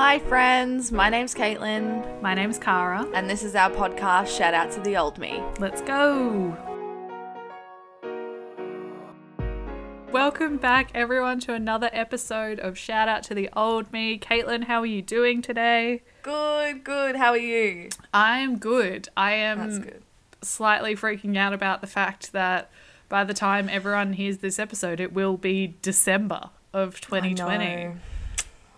Hi, friends. My name's Caitlin, My name's Cara. and this is our podcast, Shout Out to the Old Me. Let's go. Welcome back, everyone, to another episode of Shout Out to the Old Me. Caitlin, how are you doing today? Good, good. How are you? I am good. I am good. slightly freaking out about the fact that by the time everyone hears this episode, it will be December of 2020, I know.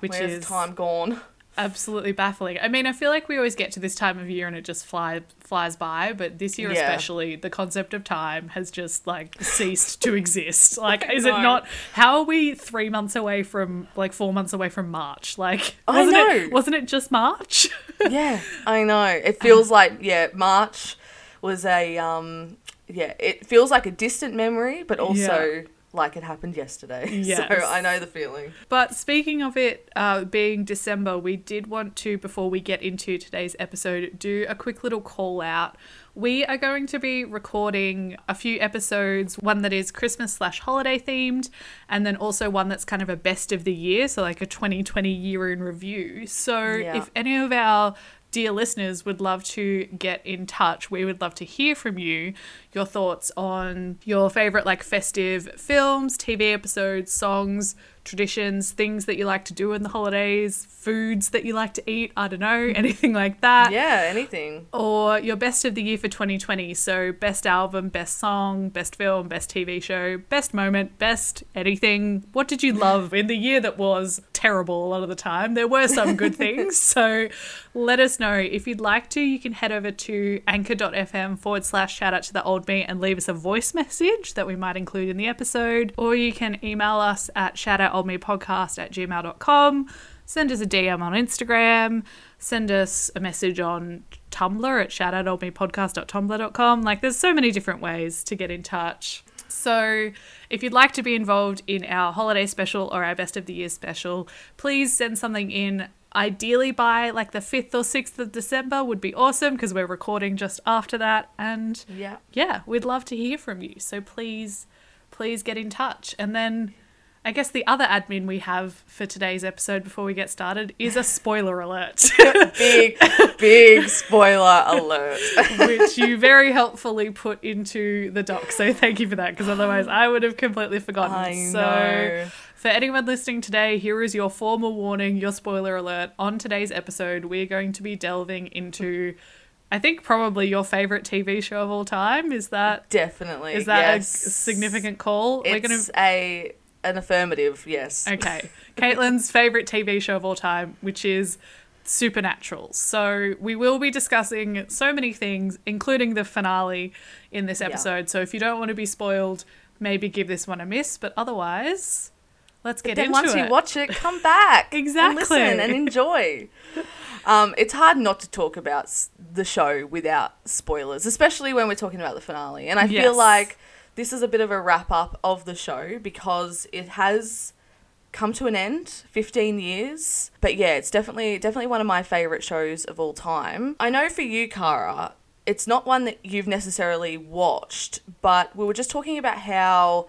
Which Where's is time gone? absolutely baffling. I mean, I feel like we always get to this time of year and it just fly, flies by, but this year Yeah. especially, the concept of time has just like ceased to exist. Like, is it not? How are we three months away from like four months away from March? Like, wasn't know. it? Wasn't it just March? yeah, I know. It feels like yeah, March was a um yeah, it feels like a distant memory, but also like it happened yesterday. Yes. So I know the feeling. But speaking of it uh, being December, we did want to, before we get into today's episode, do a quick little call out. We are going to be recording a few episodes, one that is Christmas slash holiday themed, and then also one that's kind of a best of the year, so like a 2020 year in review. So Yeah. if any of our dear listeners would love to get in touch, we would love to hear from you. Your thoughts on your favorite like festive films, TV episodes, songs, traditions, things that you like to do in the holidays, foods that you like to eat, I don't know, anything like that. Yeah, anything. Or your best of the year for 2020. So, best album, best song, best film, best TV show, best moment, best anything. What did you love in the year that was terrible a lot of the time? There were some good things. So, let us know. If you'd like to, you can head over to anchor.fm forward slash shout out to the old me and leave us a voice message that we might include in the episode. Or you can email us at shoutoutoldmepodcast at gmail.com send us a DM on Instagram, send us a message on Tumblr at shoutoutoldmepodcast.tumblr.com. Like, there's so many different ways to get in touch. So, if you'd like to be involved in our holiday special or our best of the year special, please send something in. Ideally, by like the 5th or 6th of December would be awesome because we're recording just after that. And Yeah. yeah, we'd love to hear from you. So please, please get in touch. And then I guess the other admin we have for today's episode before we get started is a spoiler alert, Big, big spoiler alert. which you very helpfully put into the doc. So thank you for that, because otherwise I would have completely forgotten. I so know. for anyone listening today, here is your formal warning, your spoiler alert. On today's episode, we're going to be delving into. I think probably your favorite TV show of all time. Is that Definitely. is that yes. a significant call? It's We're gonna a an affirmative, yes. Okay. Caitlin's favorite TV show of all time, which is Supernatural. So we will be discussing so many things, including the finale in this episode. So if you don't want to be spoiled, maybe give this one a miss. But otherwise, let's get then into once it. you watch it, come back. Exactly. And listen and enjoy. Um, it's hard not to talk about the show without spoilers, especially when we're talking about the finale. And I Yes. feel like this is a bit of a wrap up of the show because it has come to an end 15 years. But yeah it's definitely definitely one of my favorite shows of all time. I know for you Kara it's not one that you've necessarily watched but we were just talking about how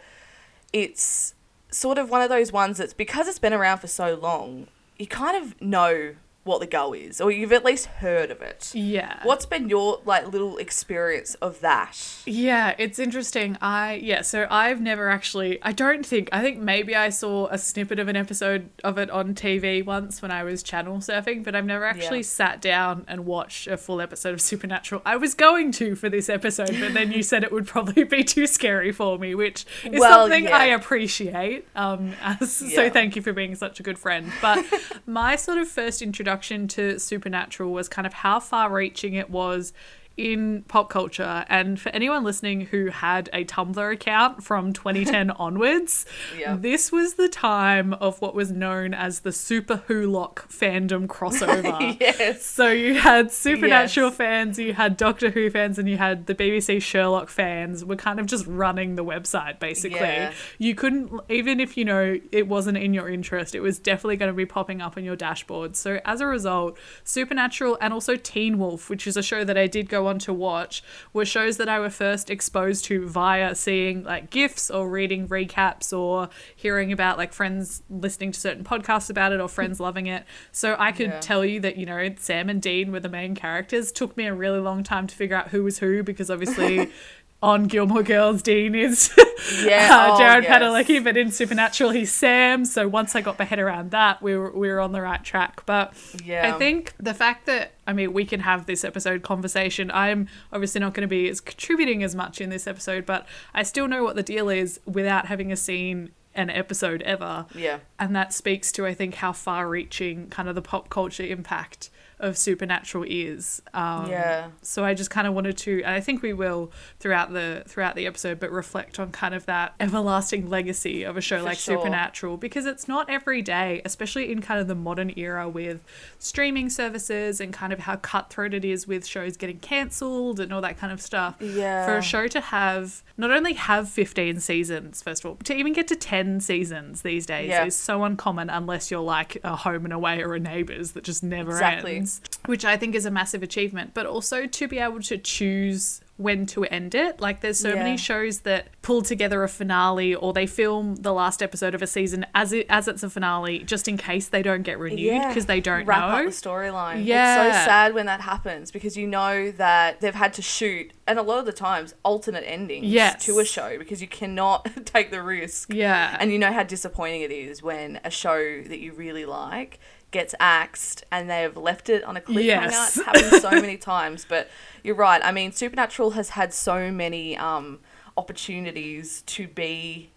it's sort of one of those ones that's because it's been around for so long you kind of know what the go is or you've at least heard of it yeah. what's been your like little experience of that Yeah, it's interesting. I yeah, so I've never actually I don't think I think maybe I saw a snippet of an episode of it on TV once when I was channel surfing, but I've never actually Yeah. sat down and watched a full episode of Supernatural. I was going to for this episode, but then you said it would probably be too scary for me, which is Well, something yeah. I appreciate. Um as, so thank you for being such a good friend. But my sort of first introduction to Supernatural was kind of how far reaching it was in pop culture. And for anyone listening who had a Tumblr account from 2010 onwards, Yeah. this was the time of what was known as the Super Wholock fandom crossover. yes So you had Supernatural Yes. fans, you had Doctor Who fans, and you had the BBC Sherlock fans. Were kind of just running the website basically. Yeah. You couldn't even if you know it wasn't in your interest, it was definitely going to be popping up on your dashboard. So as a result, Supernatural and also Teen Wolf, which is a show that I did go go on to watch were shows that I were first exposed to via seeing like gifs or reading recaps or hearing about like friends listening to certain podcasts about it or friends loving it. So I could Yeah. tell you that, you know, Sam and Dean were the main characters. Took me a really long time to figure out who was who because obviously on Gilmore Girls, Dean is Yeah, uh, oh, Jared yes. Padalecki, but in Supernatural, he's Sam. So once I got my head around that, we were we were on the right track. But Yeah. I think the fact that I mean we can have this episode conversation. I'm obviously not going to be as contributing as much in this episode, but I still know what the deal is without having a seen an episode ever. Yeah. And that speaks to I think how far-reaching kind of the pop culture impact of Supernatural is. Um, Yeah. So I just kind of wanted to, and I think we will throughout the throughout the episode, but reflect on kind of that everlasting legacy of a show For like sure. Supernatural because it's not every day, especially in kind of the modern era with streaming services and kind of how cutthroat it is with shows getting cancelled and all that kind of stuff. Yeah. For a show to have not only have 15 seasons, first of all, to even get to 10 seasons these days Yeah. is so uncommon unless you're like a home and away or a neighbours that just never Exactly. ends which I think is a massive achievement. But also to be able to choose when to end it. Like there's so Yeah. many shows that pull together a finale or they film the last episode of a season as it as it's a finale just in case they don't get renewed because they don't wrap know. up the storyline. Yeah. It's Yeah. so sad when that happens because you know that they've had to shoot, and a lot of the times alternate endings Yes. to a show because you cannot take the risk. yeah. And you know how disappointing it is when a show that you really like gets axed and they've left it on a cliffhanger. Yes. It's happened so many times. But you're right. I mean, Supernatural has had so many um, opportunities to be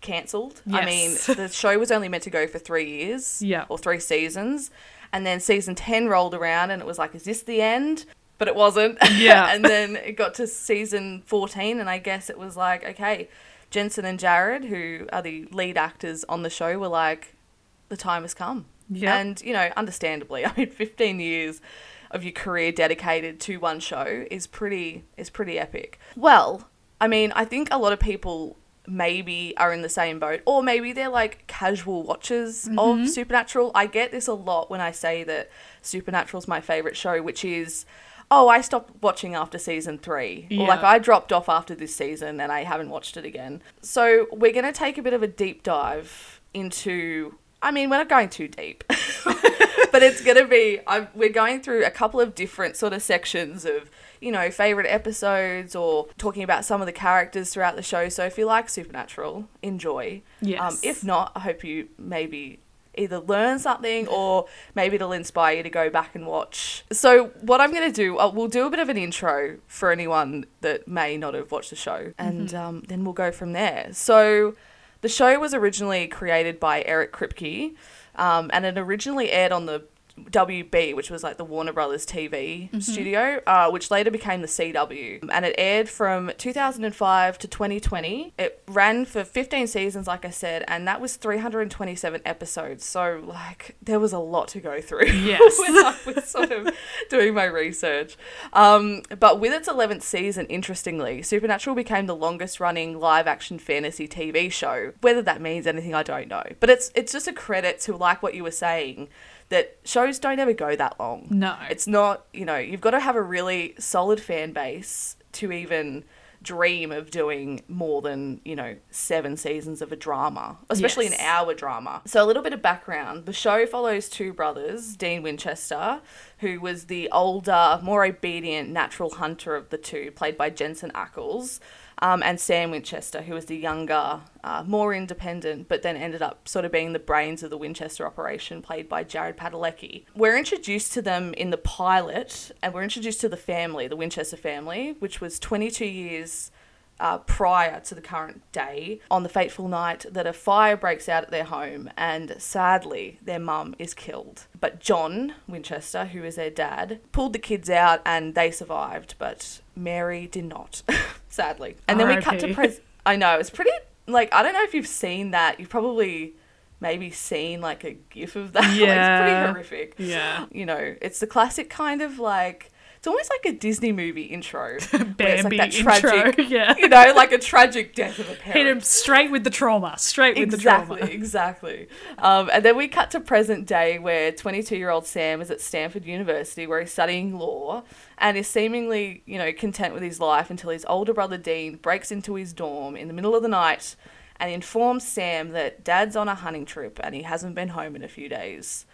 cancelled. I mean, the show was only meant to go for three years Yeah. or three seasons. And then season 10 rolled around and it was like, is this the end? But it wasn't. Yeah. and then it got to season 14 and I guess it was like, okay, Jensen and Jared, who are the lead actors on the show, were like, the time has come. Yep. And, you know, understandably, I mean, 15 years of your career dedicated to one show is pretty is pretty epic. Well, I mean, I think a lot of people maybe are in the same boat or maybe they're like casual watchers of mm-hmm. Supernatural. I get this a lot when I say that Supernatural's my favorite show, which is oh, I stopped watching after season 3 or like I dropped off after this season and I haven't watched it again. So, we're going to take a bit of a deep dive into I mean, we're not going too deep. but it's going to be I'm, we're going through a couple of different sort of sections of you know favorite episodes or talking about some of the characters throughout the show so if you like supernatural enjoy Yes. um, if not i hope you maybe either learn something or maybe it'll inspire you to go back and watch so what i'm going to do uh, we'll do a bit of an intro for anyone that may not have watched the show and um, then we'll go from there so the show was originally created by Eric Kripke, um, and it originally aired on the WB, which was like the Warner Brothers TV studio, uh, which later became the CW. And it aired from 2005 to 2020. It ran for 15 seasons, like I said, and that was 327 episodes. So, like, there was a lot to go through Yes. when I was sort of doing my research. Um, but with its 11th season, interestingly, Supernatural became the longest running live action fantasy TV show. Whether that means anything, I don't know. But it's it's just a credit to like what you were saying that shows don't ever go that long. No. It's not, you know, you've got to have a really solid fan base to even dream of doing more than, you know, seven seasons of a drama, especially Yes. an hour drama. So, a little bit of background the show follows two brothers, Dean Winchester, who was the older, more obedient natural hunter of the two, played by Jensen Ackles. Um, and Sam Winchester, who was the younger, uh, more independent, but then ended up sort of being the brains of the Winchester operation, played by Jared Padalecki. We're introduced to them in the pilot, and we're introduced to the family, the Winchester family, which was 22 years uh, prior to the current day, on the fateful night that a fire breaks out at their home, and sadly, their mum is killed. But John Winchester, who is their dad, pulled the kids out and they survived, but Mary did not, sadly. And then we cut to pres. I know, it's pretty, like, I don't know if you've seen that. You've probably maybe seen, like, a gif of that. like, it's pretty horrific Yeah. you know, it's the classic kind of like it's almost like a Disney movie intro. it's like Bambi that intro. Yeah. you know, like a tragic death of a parent. Hit him straight with the trauma. Straight with exactly, the trauma. exactly. Um, and then we cut to present day where 22 year old Sam is at Stanford University where he's studying law and is seemingly, you know, content with his life until his older brother Dean breaks into his dorm in the middle of the night and informs Sam that dad's on a hunting trip and he hasn't been home in a few days,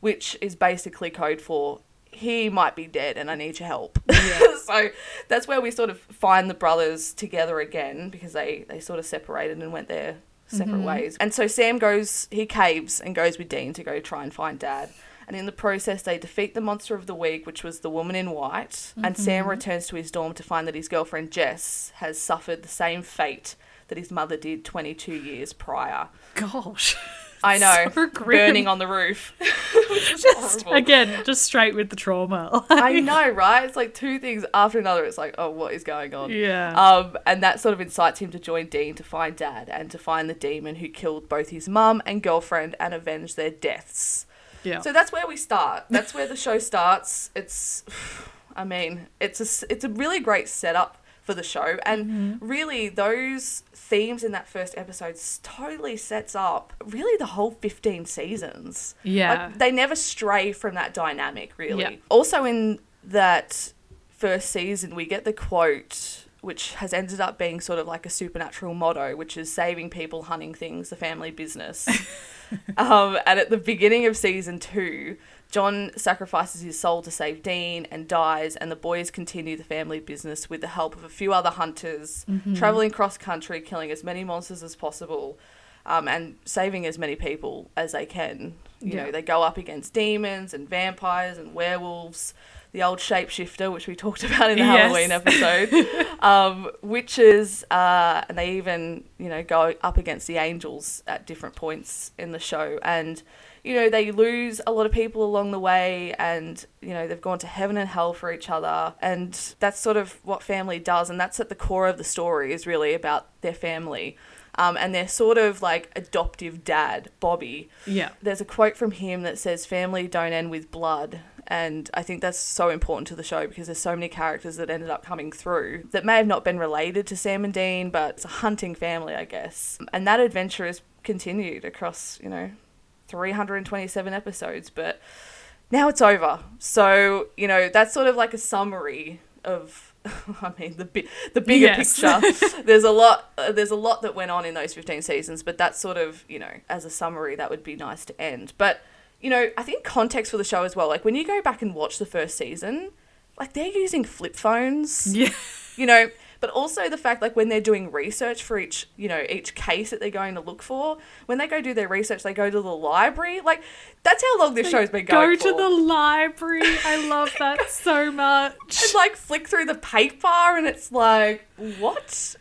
which is basically code for he might be dead and I need your help. so that's where we sort of find the brothers together again because they, they sort of separated and went their separate mm-hmm. ways. And so Sam goes, he caves and goes with Dean to go try and find dad. And in the process, they defeat the monster of the week, which was the woman in white. And Sam mm-hmm. returns to his dorm to find that his girlfriend Jess has suffered the same fate that his mother did 22 years prior. Gosh. I know, So burning on the roof. Just, horrible. again, just straight with the trauma. I know, right? It's like two things after another. It's like, oh, what is going on? yeah. Um, and that sort of incites him to join Dean to find Dad and to find the demon who killed both his mum and girlfriend and avenge their deaths. yeah. So that's where we start. That's where the show starts. It's, I mean, it's a it's a really great setup for the show, and Mm-hmm. really those themes in that first episode totally sets up really the whole fifteen seasons. yeah. Like, they never stray from that dynamic, really. Yeah. Also, in that first season, we get the quote, which has ended up being sort of like a supernatural motto, which is saving people, hunting things, the family business. um, and at the beginning of season two, John sacrifices his soul to save Dean and dies, and the boys continue the family business with the help of a few other hunters, traveling cross country, killing as many monsters as possible, um, and saving as many people as they can. You Yeah. know, they go up against demons and vampires and werewolves, the old shapeshifter, which we talked about in the Yes. Halloween episode, um, witches, uh, and they even, you know, go up against the angels at different points in the show. And, you know, they lose a lot of people along the way, and, you know, they've gone to heaven and hell for each other. And that's sort of what family does. And that's at the core of the story, is really about their family. Um, and their sort of like adoptive dad, Bobby, yeah. there's a quote from him that says family don't end with blood and i think that's so important to the show because there's so many characters that ended up coming through that may have not been related to sam and dean but it's a hunting family i guess and that adventure is continued across you know 327 episodes but now it's over so you know that's sort of like a summary of I mean the bi- the bigger Yes. picture. There's a lot. Uh, there's a lot that went on in those 15 seasons, but that's sort of you know as a summary that would be nice to end. But you know I think context for the show as well. Like when you go back and watch the first season, like they're using flip phones. Yeah. You know, but also the fact like when they're doing research for each you know each case that they're going to look for, when they go do their research, they go to the library. Like that's how long this show's been going. Go to for. the library. I love that so much. and like flick through the paper and it's like what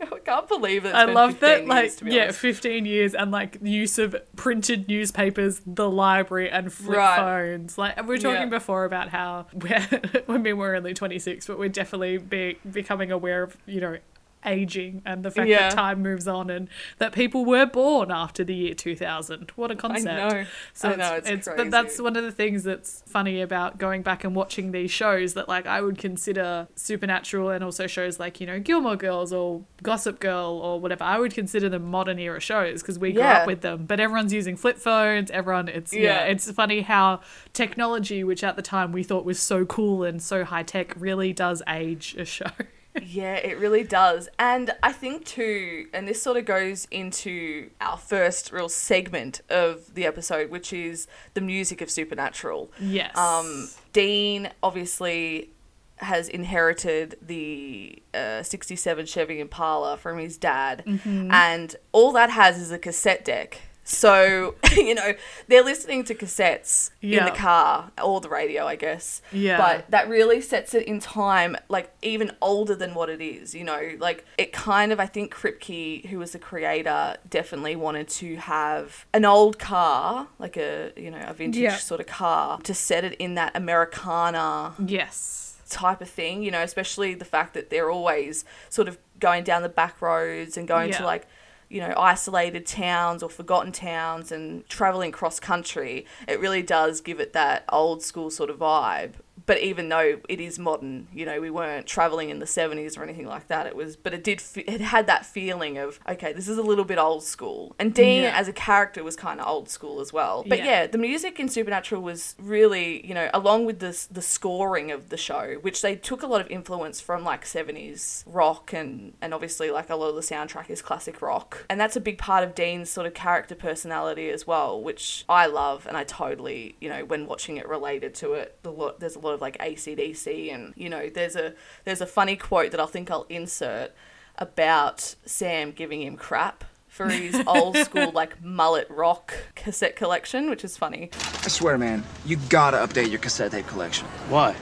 i can't believe it I love that, like, years, yeah, honest. 15 years and like use of printed newspapers, the library, and flip Right. phones. Like, we were talking Yeah. before about how we're, I mean, we're only 26, but we're definitely be, becoming aware of, you know, aging and the fact Yeah. that time moves on and that people were born after the year 2000. What a concept. know So i know it's, it's, crazy. but that's one of the things that's funny about going back and watching these shows that like I would consider supernatural and also shows like you know Gilmore Girls or Gossip Girl or whatever I would consider them modern era shows because we grew Yeah. up with them but everyone's using flip phones everyone it's yeah. Yeah. it's funny how technology which at the time we thought was so cool and so high tech really does age a show yeah it really does and i think too and this sort of goes into our first real segment of the episode which is the music of supernatural yes Um, Dean obviously has inherited the uh, 67 Chevy Impala from his dad, Mm-hmm. and all that has is a cassette deck. So, you know, they're listening to cassettes in the car or the radio, I guess. Yeah. But that really sets it in time, like even older than what it is, you know? Like it kind of, I think Kripke, who was the creator, definitely wanted to have an old car, like a, you know, a vintage Yeah. sort of car, to set it in that Americana yes type of thing, you know, especially the fact that they're always sort of going down the back roads and going Yeah. to like, you know, isolated towns or forgotten towns and traveling cross country. It really does give it that old school sort of vibe. But even though it is modern, you know, we weren't traveling in the 70s or anything like that. It was, but it did, it had that feeling of, okay, this is a little bit old school. And Dean Yeah. as a character was kind of old school as well. But Yeah. yeah, the music in Supernatural was really, you know, along with the, the scoring of the show, which they took a lot of influence from like 70s rock and, and obviously like a lot of the soundtrack is classic rock. And that's a big part of Dean's sort of character personality as well, which I love and I totally, you know, when watching it related to it, the lot, there's a lot of like ACDC and, you know, there's a there's a funny quote that I think I'll insert about Sam giving him crap for his old school like mullet rock cassette collection, which is funny. I swear, man, you gotta update your cassette tape collection. Why?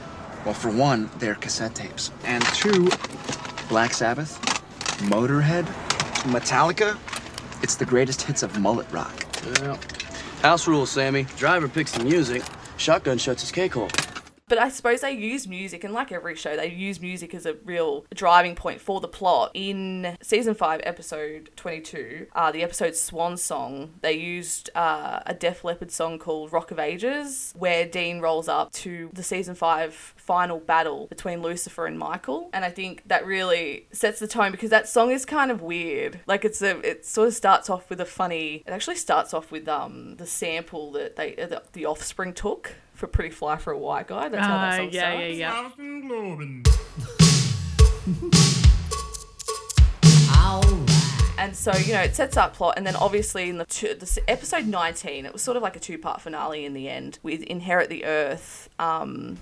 Well, for one, they're cassette tapes. And two, Black Sabbath, Motorhead, Metallica. It's the greatest hits of mullet rock. Well, house rules, Sammy. Driver picks the music. Shotgun shuts his cake hole. But I suppose they use music, and like every show, they use music as a real driving point for the plot. In season 5, episode 22, uh, the episode Swan Song, they used uh, a Def Leppard song called Rock of Ages, where Dean rolls up to the season 5 final battle between Lucifer and Michael. And I think that really sets the tone because that song is kind of weird. Like it's a, it sort of starts off with a funny, it actually starts off with um the sample that they, uh, the, the Offspring took for Pretty Fly for a White Guy. That's how that Uh, song yeah, yeah, starts. yeah. And so, you know, it sets up plot, and then obviously in the, two, the episode 19, it was sort of like a two part finale in the end with Inherit the Earth. Um,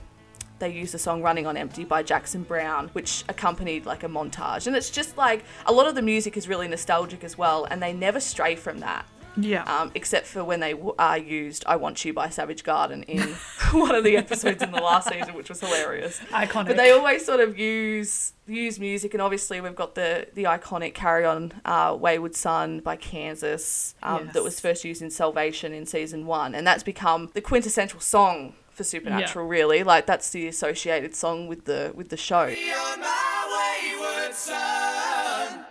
they used the song Running on Empty by Jackson Browne, which accompanied like a montage. And it's just like a lot of the music is really nostalgic as well, and they never stray from that. Yeah. Um, except for when they w- uh, used I Want You by Savage Garden in one of the episodes in the last season, which was hilarious. Iconic. But they always sort of use use music, and obviously we've got the the iconic "Carry On, uh, Wayward Son" by Kansas um, that was first used in Salvation in season one, and that's become the quintessential song for Supernatural. Really, like that's the associated song with the with the show. on my wayward son.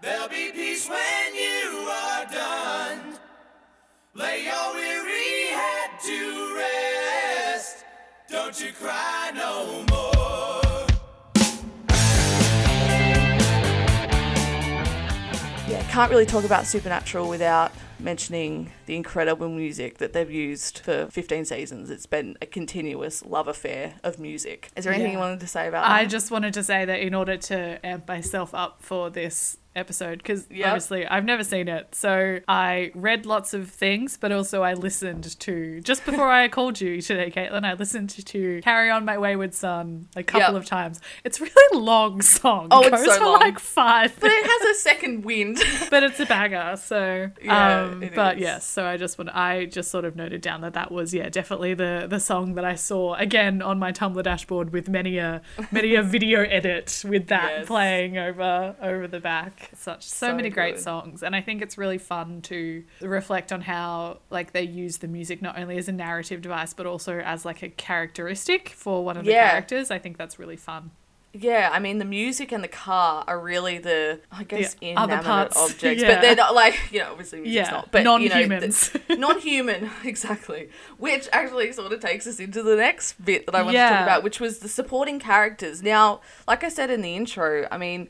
There'll be peace when you are done. Lay your weary head to rest. Don't you cry no more. Yeah, can't really talk about Supernatural without mentioning the incredible music that they've used for 15 seasons. It's been a continuous love affair of music. Is there anything you wanted to say about I that? I just wanted to say that in order to amp myself up for this episode, because Yep. obviously I've never seen it, so I read lots of things, but also I listened to just before I called you today, Caitlin. I listened to "Carry On My Wayward Son" a couple Yep. of times. It's a really long song. Oh, it it's goes so for long. like five, but it has a second wind. but it's a banger. So Yeah, um, Um, it but yes, so I just want I just sort of noted down that that was yeah definitely the the song that I saw again on my Tumblr dashboard with many a many a video edit with that Yes. playing over over the back. Such so, So many great songs, and I think it's really fun to reflect on how like they use the music not only as a narrative device but also as like a characteristic for one of the Yeah. characters. I think that's really fun. Yeah, I mean the music and the car are really the I guess The inanimate parts, objects, yeah. but they're not like you know obviously music's Yeah, not, but non-humans. you know, non-human exactly, which actually sort of takes us into the next bit that I want to talk about, which was the supporting characters. Now, like I said in the intro, I mean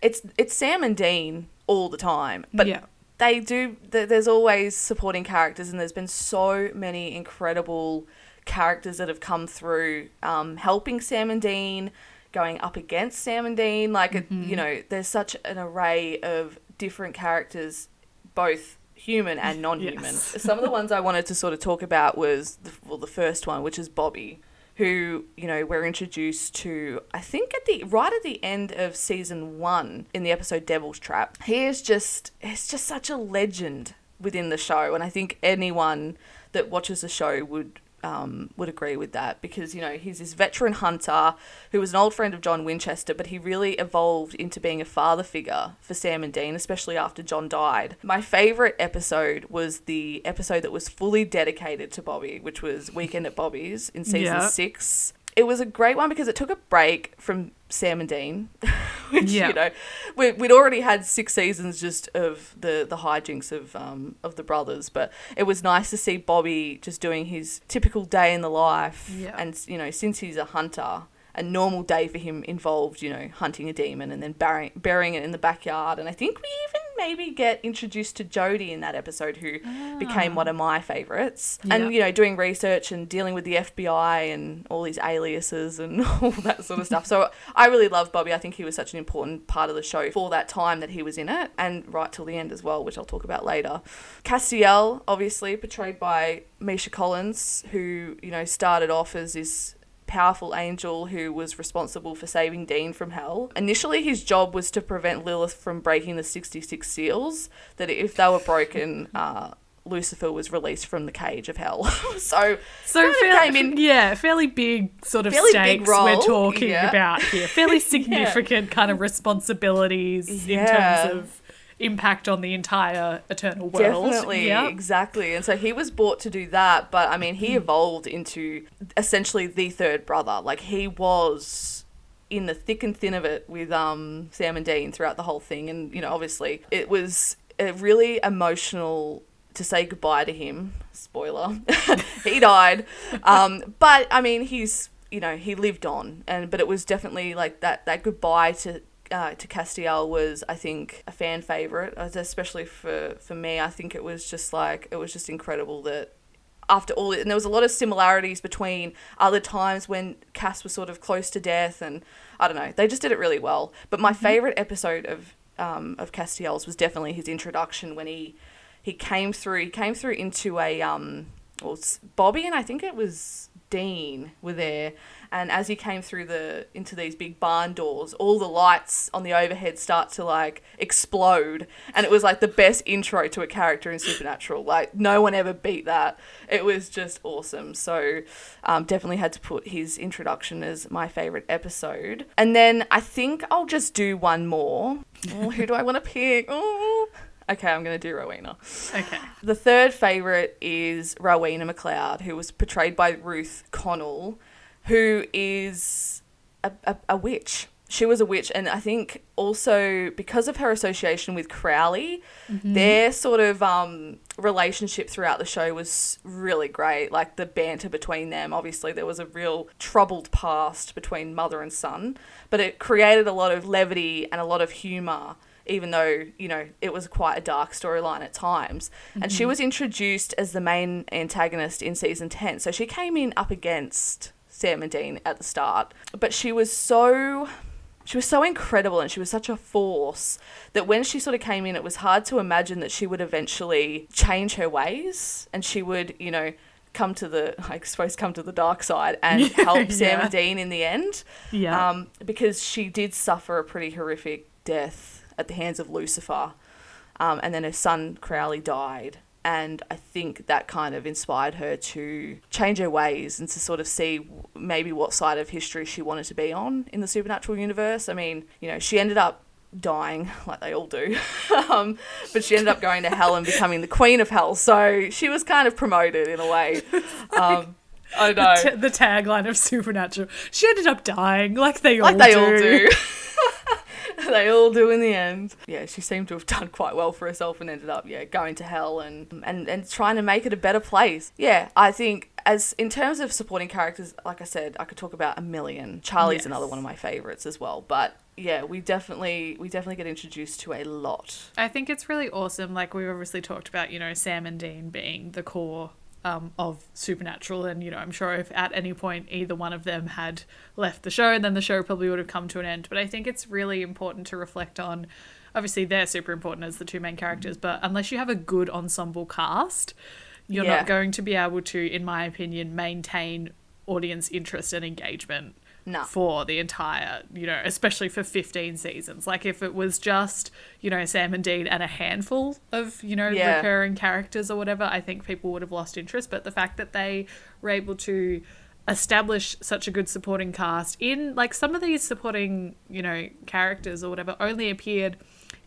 it's it's Sam and Dean all the time, but Yeah. they do. There's always supporting characters, and there's been so many incredible characters that have come through, um, helping Sam and Dean, going up against Sam and Dean. Like, Mm-hmm. you know, there's such an array of different characters, both human and non-human. Yes. Some of the ones I wanted to sort of talk about was the, well, the first one, which is Bobby. Who you know we're introduced to? I think at the right at the end of season one in the episode Devil's Trap. He is just he's just such a legend within the show, and I think anyone that watches the show would um, would agree with that because you know he's this veteran hunter who was an old friend of John Winchester, but he really evolved into being a father figure for Sam and Dean, especially after John died. My favorite episode was the episode that was fully dedicated to Bobby, which was Weekend at Bobby's in season Yeah. six. It was a great one because it took a break from Sam and Dean, which Yeah. you know we, we'd already had six seasons just of the the hijinks of um of the brothers, but it was nice to see Bobby just doing his typical day in the life, Yeah. and you know since he's a hunter. A normal day for him involved, you know, hunting a demon and then burying, burying it in the backyard. And I think we even maybe get introduced to Jodie in that episode, who ah. became one of my favorites. Yeah. And you know, doing research and dealing with the FBI and all these aliases and all that sort of stuff. So I really love Bobby. I think he was such an important part of the show for that time that he was in it, and right till the end as well, which I'll talk about later. Castiel, obviously portrayed by Misha Collins, who you know started off as this powerful angel who was responsible for saving Dean from hell. Initially, his job was to prevent Lilith from breaking the 66 seals, that if they were broken, uh, Lucifer was released from the cage of hell. so, So kind of fair- came in yeah, fairly big sort of Fairly stakes we're talking yeah. about here. Fairly significant kind of responsibilities in Yeah. terms of impact on the entire eternal world. Definitely, Yeah. exactly. And so he was brought to do that, but I mean, he evolved into essentially the third brother. Like he was in the thick and thin of it with um, Sam and Dean throughout the whole thing, and you know, obviously, it was a really emotional to say goodbye to him. Spoiler, he died. Um, but I mean, he's you know he lived on, and but it was definitely like that that goodbye to uh, to Castiel was, I think, a fan favorite, especially for for me. I think it was just like it was just incredible that after all, and there was a lot of similarities between other times when Cass was sort of close to death, and I don't know, they just did it really well. But my favorite episode of um, of Castiel's was definitely his introduction when he he came through. He came through into a um, well, Bobby and I think it was Dean were there, and as he came through the into these big barn doors, all the lights on the overhead start to like explode, and it was like the best intro to a character in Supernatural. Like no one ever beat that. It was just awesome. So um, definitely had to put his introduction as my favorite episode, and then I think I'll just do one more. Oh, who do I want to pick? Oh. Okay, I'm going to do Rowena. Okay. The third favourite is Rowena MacLeod, who was portrayed by Ruth Connell, who is a, a, a witch. She was a witch, and I think also because of her association with Crowley, their sort of um, relationship throughout the show was really great. Like the banter between them. Obviously, there was a real troubled past between mother and son, but it created a lot of levity and a lot of humour even though you know it was quite a dark storyline at times and she was introduced as the main antagonist in season 10 so she came in up against sam and dean at the start but she was so she was so incredible and she was such a force that when she sort of came in it was hard to imagine that she would eventually change her ways and she would you know come to the i suppose come to the dark side and help sam Yeah. and dean in the end Yeah. um, because she did suffer a pretty horrific death at the hands of Lucifer, um, and then her son Crowley died. And I think that kind of inspired her to change her ways and to sort of see maybe what side of history she wanted to be on in the supernatural universe. I mean, you know, she ended up dying like they all do, um, but she ended up going to hell and becoming the queen of hell. So she was kind of promoted in a way. Um, I know. T- the tagline of Supernatural. She ended up dying, like they all they do. all do. they all do in the end. Yeah, she seemed to have done quite well for herself and ended up yeah going to hell and and and trying to make it a better place. Yeah, I think as in terms of supporting characters, like I said, I could talk about a million. Charlie's Yes. another one of my favorites as well, but. Yeah, we definitely we definitely get introduced to a lot. I think it's really awesome. Like we've obviously talked about, you know, Sam and Dean being the core um, of Supernatural, and you know, I'm sure if at any point either one of them had left the show, then the show probably would have come to an end. But I think it's really important to reflect on. Obviously, they're super important as the two main characters, but unless you have a good ensemble cast, you're Yeah. not going to be able to, in my opinion, maintain audience interest and engagement No. for the entire, you know, especially for 15 seasons. Like if it was just, you know, Sam and Dean and a handful of, you know, Yeah. recurring characters or whatever, I think people would have lost interest. But the fact that they were able to establish such a good supporting cast in like some of these supporting, you know, characters or whatever only appeared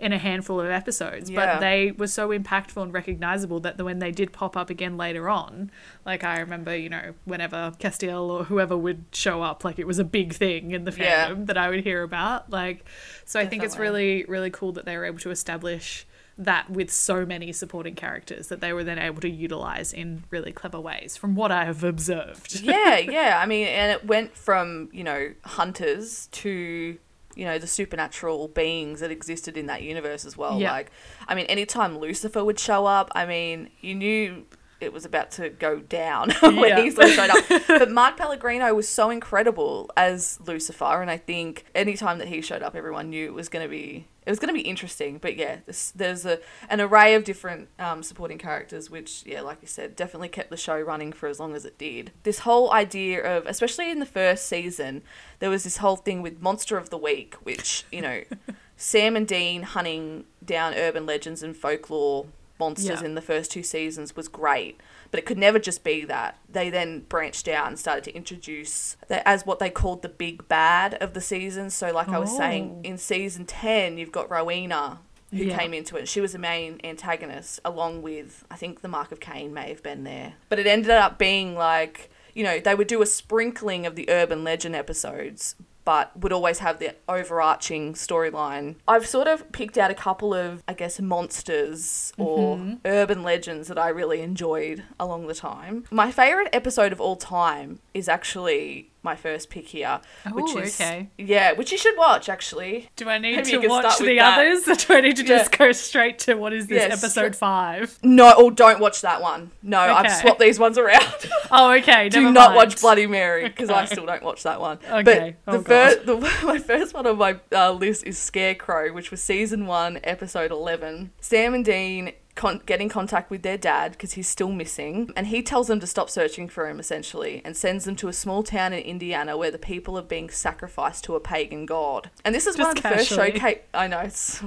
in a handful of episodes, Yeah. but they were so impactful and recognizable that when they did pop up again later on, like I remember, you know, whenever Castiel or whoever would show up, like it was a big thing in the fandom Yeah. that I would hear about. Like, so I think it's really, really cool that they were able to establish that with so many supporting characters that they were then able to utilize in really clever ways from what I have observed. yeah, yeah. I mean, and it went from you know hunters to you know the supernatural beings that existed in that universe as well. Yeah. Like, I mean, anytime Lucifer would show up, I mean, you knew it was about to go down when Yeah. he sort of showed up. but Mark Pellegrino was so incredible as Lucifer, and I think anytime that he showed up, everyone knew it was going to be it was going to be interesting. But yeah, this, there's a an array of different um, supporting characters, which yeah, like you said, definitely kept the show running for as long as it did. This whole idea of, especially in the first season, there was this whole thing with Monster of the Week, which you know, Sam and Dean hunting down urban legends and folklore monsters Yeah. in the first two seasons was great, but it could never just be that. They then branched out and started to introduce that as what they called the big bad of the season. So, like I was saying, Oh. in season 10, you've got Rowena. Who Yeah. came into it? She was the main antagonist, along with I think the Mark of Cain may have been there. But it ended up being like you know they would do a sprinkling of the urban legend episodes, but would always have the overarching storyline. I've sort of picked out a couple of, I guess, monsters or mm-hmm. urban legends that I really enjoyed along the time. My favorite episode of all time is actually my first pick here, which Oh, is okay. yeah, which you should watch actually. Do I need Maybe to watch the that. others? Or do I need to just go straight to what is this Yeah, episode five? No, or don't watch that one. No, I've swapped these ones around. Oh, okay. Do not mind. watch Bloody Mary because I still don't watch that one. Okay. But the Oh, first, the, my first one on my uh, list is Scarecrow, which was season one, episode eleven. Sam and Dean con- get in contact with their dad because he's still missing, and he tells them to stop searching for him essentially, and sends them to a small town in Indiana where the people are being sacrificed to a pagan god. And this is one of Just the first showcase. I know. It's,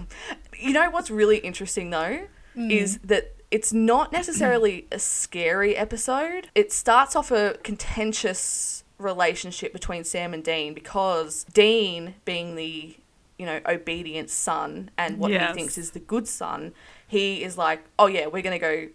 you know what's really interesting though Mm. is that it's not necessarily a scary episode. It starts off a contentious relationship between Sam and Dean because Dean, being the you know obedient son and what Yes. he thinks is the good son, he is like, oh yeah, we're gonna go.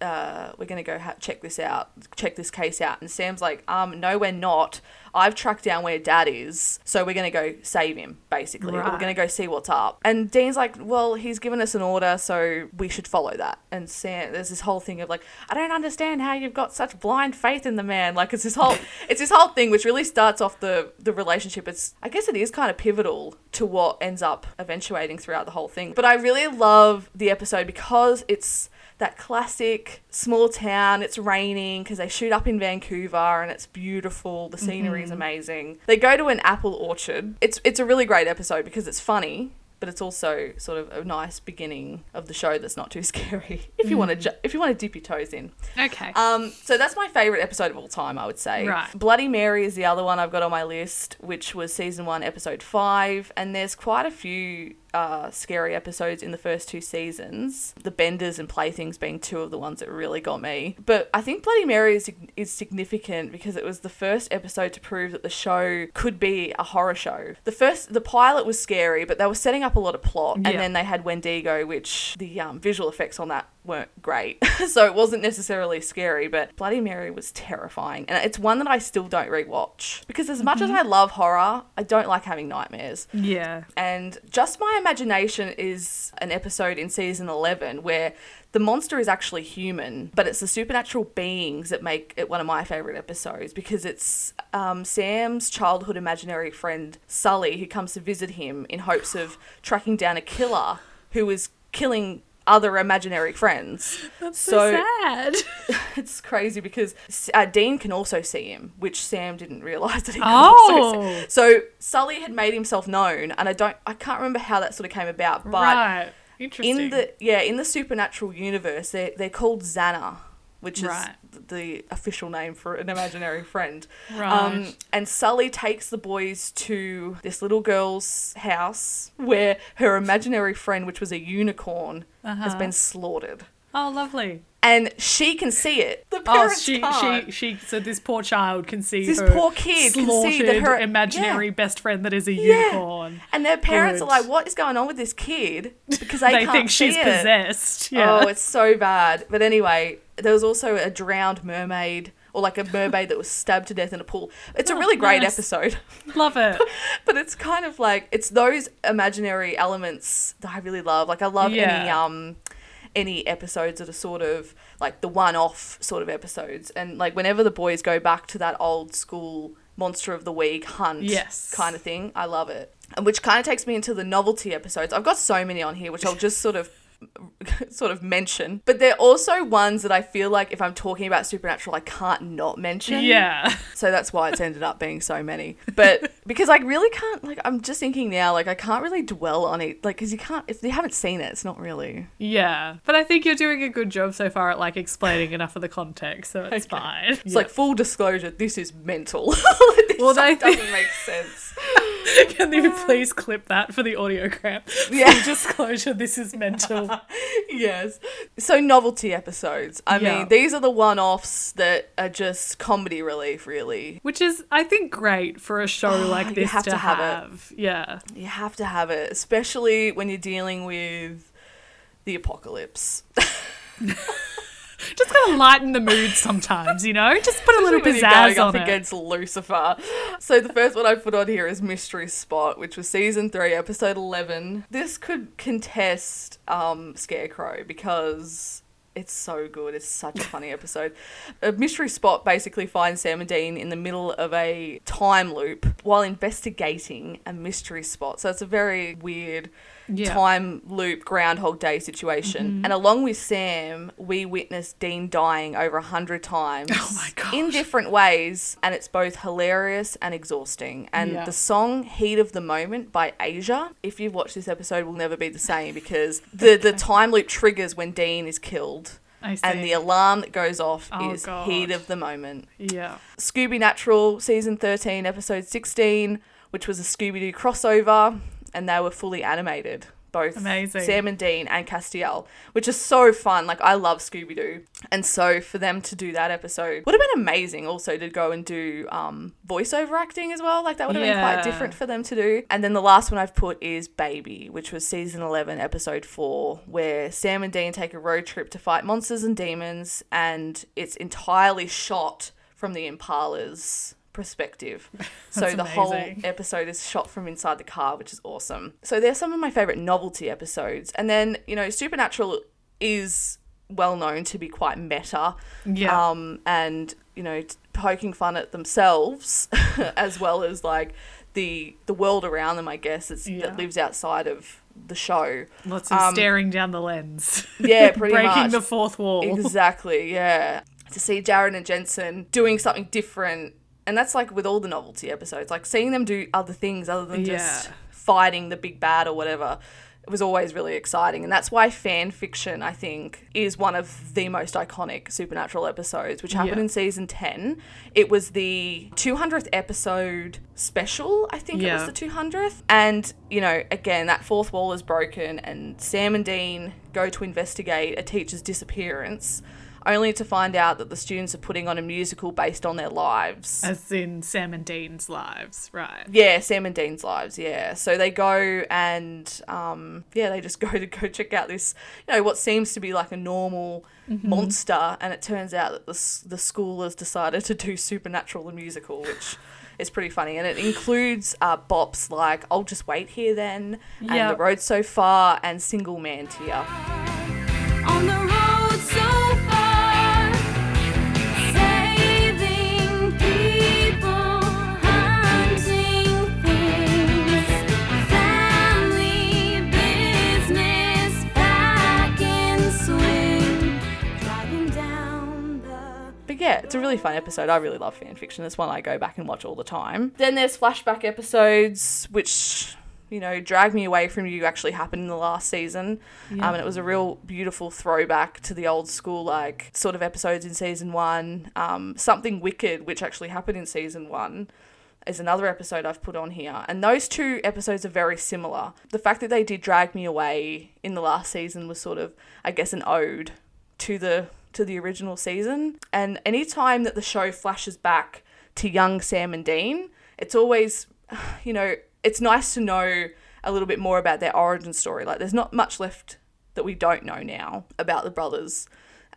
Uh, we're gonna go ha- check this out, check this case out, and Sam's like, um, no, we're not. I've tracked down where Dad is, so we're gonna go save him, basically. Or we're gonna go see what's up. And Dean's like, well, he's given us an order, so we should follow that. And Sam, there's this whole thing of like, I don't understand how you've got such blind faith in the man. Like it's this whole, it's this whole thing which really starts off the the relationship. It's, I guess it is kind of pivotal to what ends up eventuating throughout the whole thing. But I really love the episode because it's that classic small town. It's raining because they shoot up in Vancouver and it's beautiful. The scenery is amazing. They go to an apple orchard. It's it's a really great episode because it's funny, but it's also sort of a nice beginning of the show that's not too scary. If you want to ju- if you want to dip your toes in. Okay. Um, so that's my favorite episode of all time, I would say. Right. Bloody Mary is the other one I've got on my list, which was season one, episode five, and there's quite a few uh, scary episodes in the first two seasons. The Benders and Playthings being two of the ones that really got me. But I think Bloody Mary is, is significant because it was the first episode to prove that the show could be a horror show. The first, the pilot was scary, but they were setting up a lot of plot, and then they had Wendigo, which the um, visual effects on that weren't great. so it wasn't necessarily scary, but Bloody Mary was terrifying. And it's one that I still don't rewatch because as much as I love horror, I don't like having nightmares. yeah. And Just My Imagination is an episode in season 11 where the monster is actually human, but it's the supernatural beings that make it one of my favorite episodes because it's um, Sam's childhood imaginary friend Sully who comes to visit him in hopes of tracking down a killer who is killing other imaginary friends. That's so, sad. it's crazy because uh, Dean can also see him, which Sam didn't realize that he could Oh. So Sully had made himself known, and I don't, I can't remember how that sort of came about, but right. Interesting. in the yeah, in the supernatural universe, they they're called Zanna, which is Right. The official name for an imaginary friend. Um, Right. and Sully takes the boys to this little girl's house where her imaginary friend, which was a unicorn, has Uh-huh. been slaughtered. Oh, lovely. and she can see it. The Oh, parents she, can't. she, she. So this poor child can see This her poor kid can see that slaughtered her- imaginary yeah. best friend that is a Yeah. unicorn. And their parents Good. are like, "What is going on with this kid?" Because they, They can't think she's it. possessed. Yeah. Oh, it's so bad. But anyway, there was also a drowned mermaid, or like a mermaid that was stabbed to death in a pool. It's a Oh, really great nice. episode, Love it. but it's kind of like it's those imaginary elements that I really love. Like I love any um any episodes that are sort of like the one-off sort of episodes, and like whenever the boys go back to that old school monster of the week hunt Yes. kind of thing, I love it. And which kind of takes me into the novelty episodes. I've got so many on here, which I'll just sort of sort of mention. But they're also ones that I feel like if I'm talking about supernatural, I can't not mention. Yeah. So that's why it's ended up being so many. But because I really can't, like, I'm just thinking now, like, I can't really dwell on it. Like, because you can't, if you haven't seen it, it's not really. Yeah. But I think you're doing a good job so far at like explaining enough of the context, so it's fine. It's like full disclosure, this is mental. this Well, that doesn't make sense. Can you uh. please clip that for the audiogram? Yeah. Full disclosure, this is mental. yes. So novelty episodes. I Yeah. mean, these are the one-offs that are just comedy relief, really. Which is, I think, great for a show ah, like you this have to, to have have. it. Yeah. You have to have it, especially when you're dealing with the apocalypse. Just gotta lighten the mood sometimes, you know? Just put a little Especially pizzazz going up on it. against Lucifer. So the first one I put on here is Mystery Spot, which was season three, episode eleven. This could contest um, Scarecrow because it's so good. It's such a funny episode. A mystery spot basically finds Sam and Dean in the middle of a time loop while investigating a mystery spot. So it's a very weird Yeah. Mm-hmm. time loop Groundhog Day situation. And along with Sam, we witnessed Dean dying over a hundred times Oh in different ways, and it's both hilarious and exhausting. And Yeah. the song "Heat of the Moment" by Asia, if you've watched this episode, will never be the same because the the time loop triggers when Dean is killed. I see. And the alarm that goes off Oh, is God. heat of the moment. yeah. Scooby Natural, season 13, episode 16, which was a Scooby Doo crossover, and they were fully animated. Both Amazing. Sam and Dean and Castiel, which is so fun. Like, I love Scooby Doo. And so, for them to do that episode would have been amazing also to go and do um, voiceover acting as well. Like, that would have been quite different for them to do. And then the last one I've put is Baby, which was season 11, episode 4, where Sam and Dean take a road trip to fight monsters and demons, and it's entirely shot from the Impala's perspective. so the whole episode is shot from inside the car, which is awesome. So they're some of my favorite novelty episodes. And then, you know, Supernatural is well known to be quite meta. Yeah. Um, and, you know, poking fun at themselves as well as like the the world around them, I guess, it's, Yeah. that lives outside of the show. Lots of um, staring down the lens. Yeah, pretty Breaking much. the fourth wall. Exactly, yeah. To see Jared and Jensen doing something different, and that's like with all the novelty episodes, like seeing them do other things other than just Yeah. fighting the big bad or whatever. It was always really exciting, and that's why fan fiction, I think, is one of the most iconic supernatural episodes, which happened Yeah. in season 10. It was the 200th episode special, I think it was the 200th. And, you know, again, that fourth wall is broken, and Sam and Dean go to investigate a teacher's disappearance, only to find out that the students are putting on a musical based on their lives. As in Sam and Dean's lives, right? Yeah, Sam and Dean's lives. Yeah, so they go and um, yeah, they just go to go check out this, you know, what seems to be like a normal monster, and it turns out that the the school has decided to do supernatural and musical, which is pretty funny, and it includes uh, bops like "I'll just wait here then," and Yeah. "The road so far," and "Single Man Tear." But yeah, it's a really fun episode. I really love fan fiction. It's one I go back and watch all the time. Then there's flashback episodes, which you know drag me away from you. Actually happened in the last season, um, and it was a real beautiful throwback to the old school like sort of episodes in season one. Um, Something wicked, which actually happened in season one. Is another episode I've put on here. And those two episodes are very similar. The fact that they did drag me away in the last season was sort of, I guess, an ode to the to the original season. And anytime that the show flashes back to young Sam and Dean, it's always, you know, it's nice to know a little bit more about their origin story. Like, there's not much left that we don't know now about the brothers,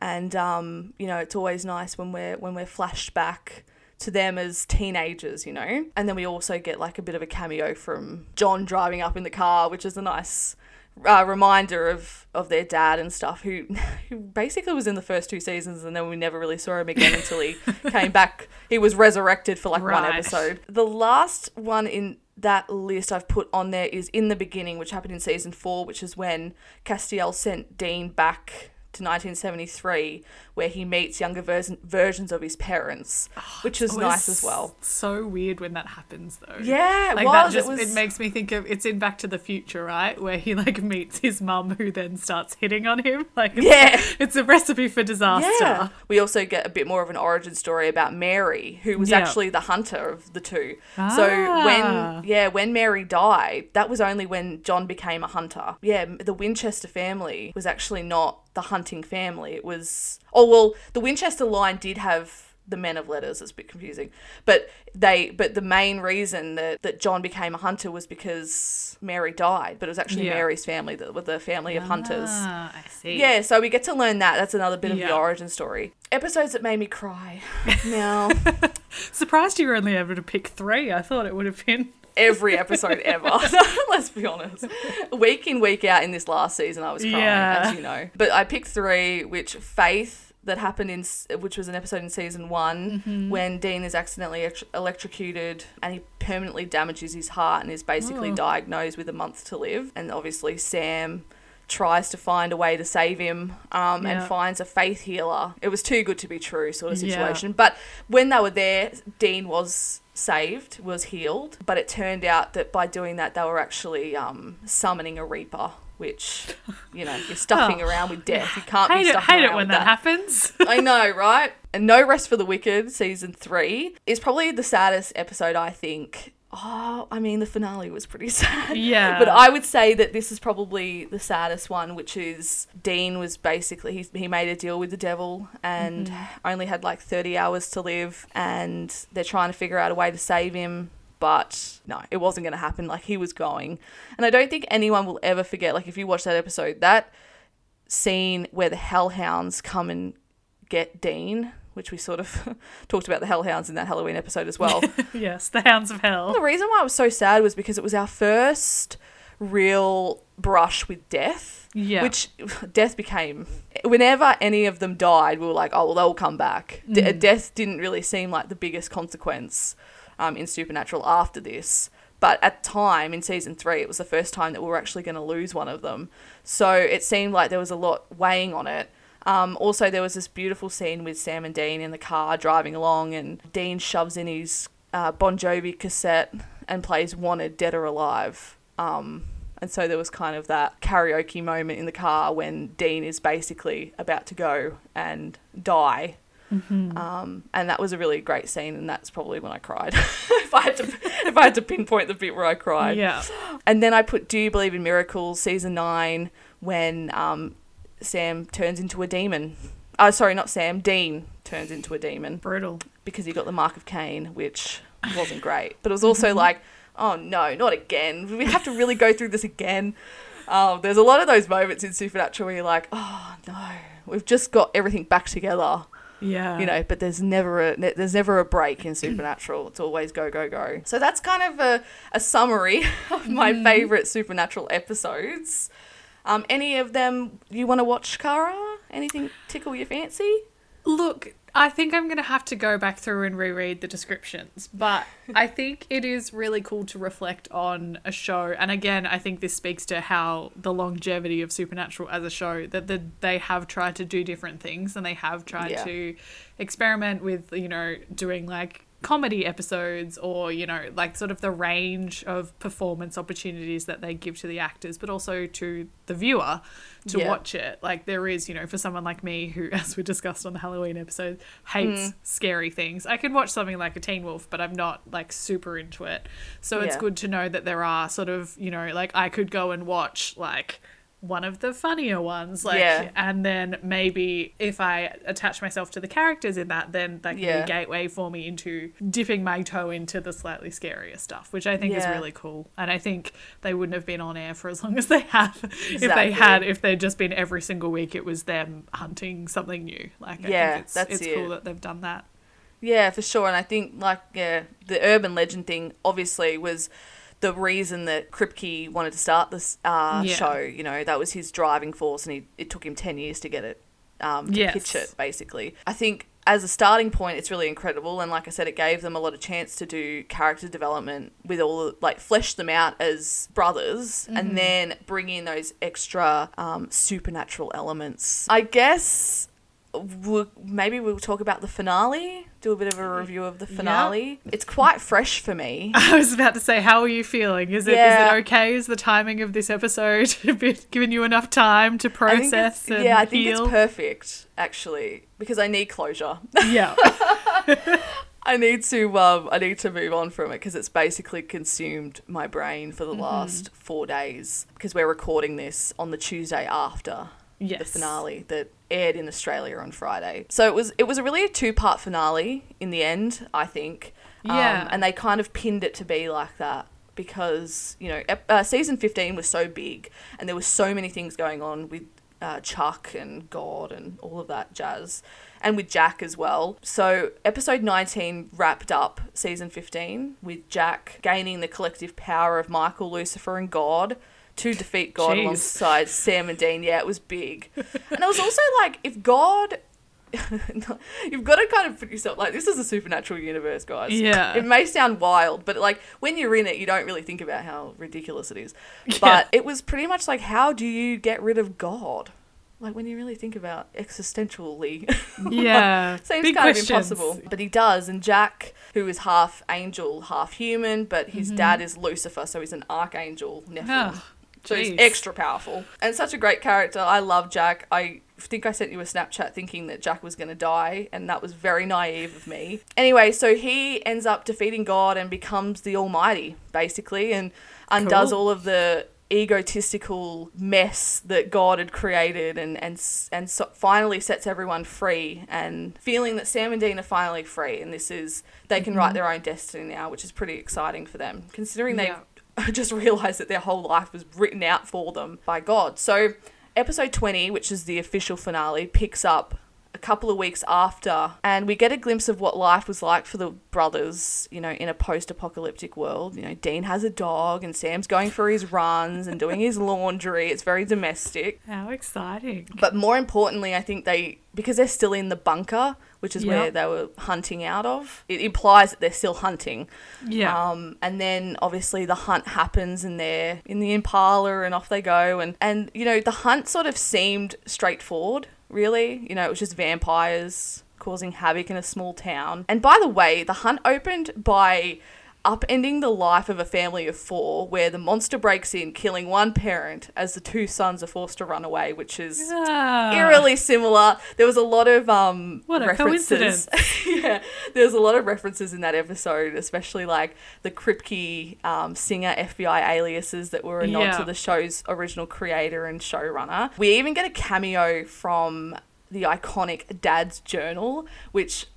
and um, you know, it's always nice when we're when we're flashed back to them as teenagers, you know. And then we also get like a bit of a cameo from John driving up in the car, which is a nice uh, reminder of of their dad and stuff who who basically was in the first two seasons and then we never really saw him again until he came back. He was resurrected for like one episode. The last one in that list I've put on there is in the beginning which happened in season 4 which is when Castiel sent Dean back to 1973 where he meets younger vers- versions of his parents which is nice as well So weird when that happens, though. yeah Like was, that just it was it makes me think of it's in Back to the Future, right? Where he like meets his mum who then starts hitting on him. Like it's, Yeah. it's a recipe for disaster. Yeah. We also get a bit more of an origin story about Mary, who was Yeah. actually the hunter of the two. Ah. So when yeah, when Mary died, that was only when John became a hunter. Yeah, the Winchester family was actually not the hunting family. It was oh well, the Winchester line did have the men of letters. It's a bit confusing, but they but the main reason that that John became a hunter was because Mary died. But it was actually Yeah. Mary's family that were the family of hunters. Ah, I see. Yeah, so we get to learn that. That's another bit of the origin story. Episodes that made me cry. Now, Surprised you were only able to pick three. I thought it would have been. every episode ever. Let's be honest. Week in, week out in this last season, I was crying, Yeah. as you know. But I picked three, which Faith, that happened in, which was an episode in season one, Mm-hmm. when Dean is accidentally electrocuted and he permanently damages his heart and is basically Oh. diagnosed with a month to live. And obviously, Sam tries to find a way to save him um, and finds a faith healer. It was too good to be true sort of Yeah. situation. But when they were there, Dean was saved, was healed. But it turned out that by doing that, they were actually um, summoning a reaper. Which, you know, you're stuffing Oh. around with death. You can't Hate be it, stuffing hate it when with that happens. I know, right? And No Rest for the Wicked, season three, is probably the saddest episode, I think. Oh, I mean, the finale was pretty sad. Yeah. But I would say that this is probably the saddest one, which is Dean was basically, he, he made a deal with the devil and mm-hmm. only had like 30 hours to live, and they're trying to figure out a way to save him. But no, it wasn't going to happen. Like, he was going. And I don't think anyone will ever forget, like, if you watch that episode, that scene where the hellhounds come and get Dean, which we sort of talked about the hellhounds in that Halloween episode as well. yes, the Hounds of Hell. the reason why I was so sad was because it was our first real brush with death. Yeah. Which death became. Whenever any of them died, we were like, oh, well, they'll come back. De- Mm. death didn't really seem like the biggest consequence um, in Supernatural after this. But at the time in season three, it was the first time that we were actually going to lose one of them. So it seemed like there was a lot weighing on it. Um, also, there was this beautiful scene with Sam and Dean in the car driving along, and Dean shoves in his uh, Bon Jovi cassette and plays Wanted Dead or Alive. Um, and so there was kind of that karaoke moment in the car when Dean is basically about to go and die. Um, and that was a really great scene, and that's probably when I cried. if I had to, if I had to pinpoint the bit where I cried. Yeah. And then I put Do You Believe in Miracles season nine when um, Sam turns into a demon. Oh, sorry, not Sam. Dean turns into a demon Brutal. because he got the mark of Cain, which wasn't great. But it was also like, oh no, not again. We have to really go through this again. Um, there's a lot of those moments in Supernatural where you're like, oh no, we've just got everything back together, Yeah. you know. But there's never a there's never a break in Supernatural. It's always go go go. So that's kind of a, a summary of my favorite Supernatural episodes. Um, any of them you want to watch, Kara? Anything tickle your fancy? Look, I think I'm going to have to go back through and reread the descriptions, but I think it is really cool to reflect on a show. And again, I think this speaks to how the longevity of Supernatural as a show that the, they have tried to do different things and they have tried Yeah. to experiment with, you know, doing like comedy episodes or you know like sort of the range of performance opportunities that they give to the actors but also to the viewer to Yeah. watch it. Like there is you know for someone like me who as we discussed on the halloween episode hates mm. scary things. I can watch something like a teen wolf but i'm not like super into it. So it's good to know that there are sort of you know like i could go and watch like one of the funnier ones like Yeah. and then maybe if i attach myself to the characters in that then that can Yeah. be a gateway for me into dipping my toe into the slightly scarier stuff which i think is really cool and i think they wouldn't have been on air for as long as they have if they had if they'd just been every single week it was them hunting something new like I Yeah, think it's, that's it's it. cool that they've done that Yeah, for sure. And I think like yeah, the urban legend thing obviously was the reason that Kripke wanted to start this uh, Yeah. show. You know, that was his driving force, and he, it took him ten years to get it, um, to Yes. pitch it. Basically, I think as a starting point, it's really incredible. And like I said, it gave them a lot of chance to do character development with all like flesh them out as brothers, Mm-hmm. and then bring in those extra um, supernatural elements. I guess we'll, maybe we'll talk about the finale, do a bit of a review of the finale. It's quite fresh for me. I was about to say, how are you feeling? Is it is Yeah. it okay? Is the timing of this episode giving you enough time to process and yeah, I think heal? it's perfect actually because I need closure. yeah, I need to um, I need to move on from it because it's basically consumed my brain for the Mm-hmm. last four days because we're recording this on the Tuesday after yes. the finale that aired in Australia on Friday. So it was it was a really a two part finale in the end, I think. Um, Yeah. and they kind of pinned it to be like that because you know ep- uh, season fifteen was so big and there were so many things going on with uh, Chuck and God and all of that jazz. And with Jack as well. So, episode 19 wrapped up season 15 with Jack gaining the collective power of Michael, Lucifer, and God to defeat God Jeez. alongside Sam and Dean. Yeah, it was big. And it was also like, if God. You've got to kind of put yourself like this is a supernatural universe, guys. Yeah. It may sound wild, but like when you're in it, you don't really think about how ridiculous it is. But it was pretty much like, how do you get rid of God? Like when you really think about existentially, Yeah, seems Big kind questions. of impossible. But he does, and Jack, who is half angel, half human, but his dad is Lucifer, so he's an archangel Nephilim. Mm-hmm. Oh, so he's extra powerful and such a great character. I love Jack. I think I sent you a Snapchat thinking that Jack was going to die, and that was very naive of me. Anyway, so he ends up defeating God and becomes the Almighty, basically, and undoes Cool. all of the egotistical mess that God had created and and and so finally sets everyone free and feeling that Sam and Dean are finally free and this is they can write mm-hmm. their own destiny now which is pretty exciting for them considering they just realized that their whole life was written out for them by God. So episode 20 which is the official finale picks up a couple of weeks after, and we get a glimpse of what life was like for the brothers, you know, in a post apocalyptic world. You know, Dean has a dog, and Sam's going for his runs and doing his laundry. It's very domestic. How exciting! But more importantly, I think they, because they're still in the bunker, which is where they were hunting out of, it implies that they're still hunting. Yeah, Um, and then obviously the hunt happens and they're in the Impala and off they go. And, and, you know, the hunt sort of seemed straightforward, really. You know, it was just vampires causing havoc in a small town. And by the way, the hunt opened by upending the life of a family of four where the monster breaks in, killing one parent as the two sons are forced to run away, which is Ah, eerily similar. There was a lot of um What a references. yeah, there was a lot of references in that episode, especially like the Kripke um, singer FBI aliases that were a nod Yeah. to the show's original creator and showrunner. We even get a cameo from the iconic Dad's Journal, which.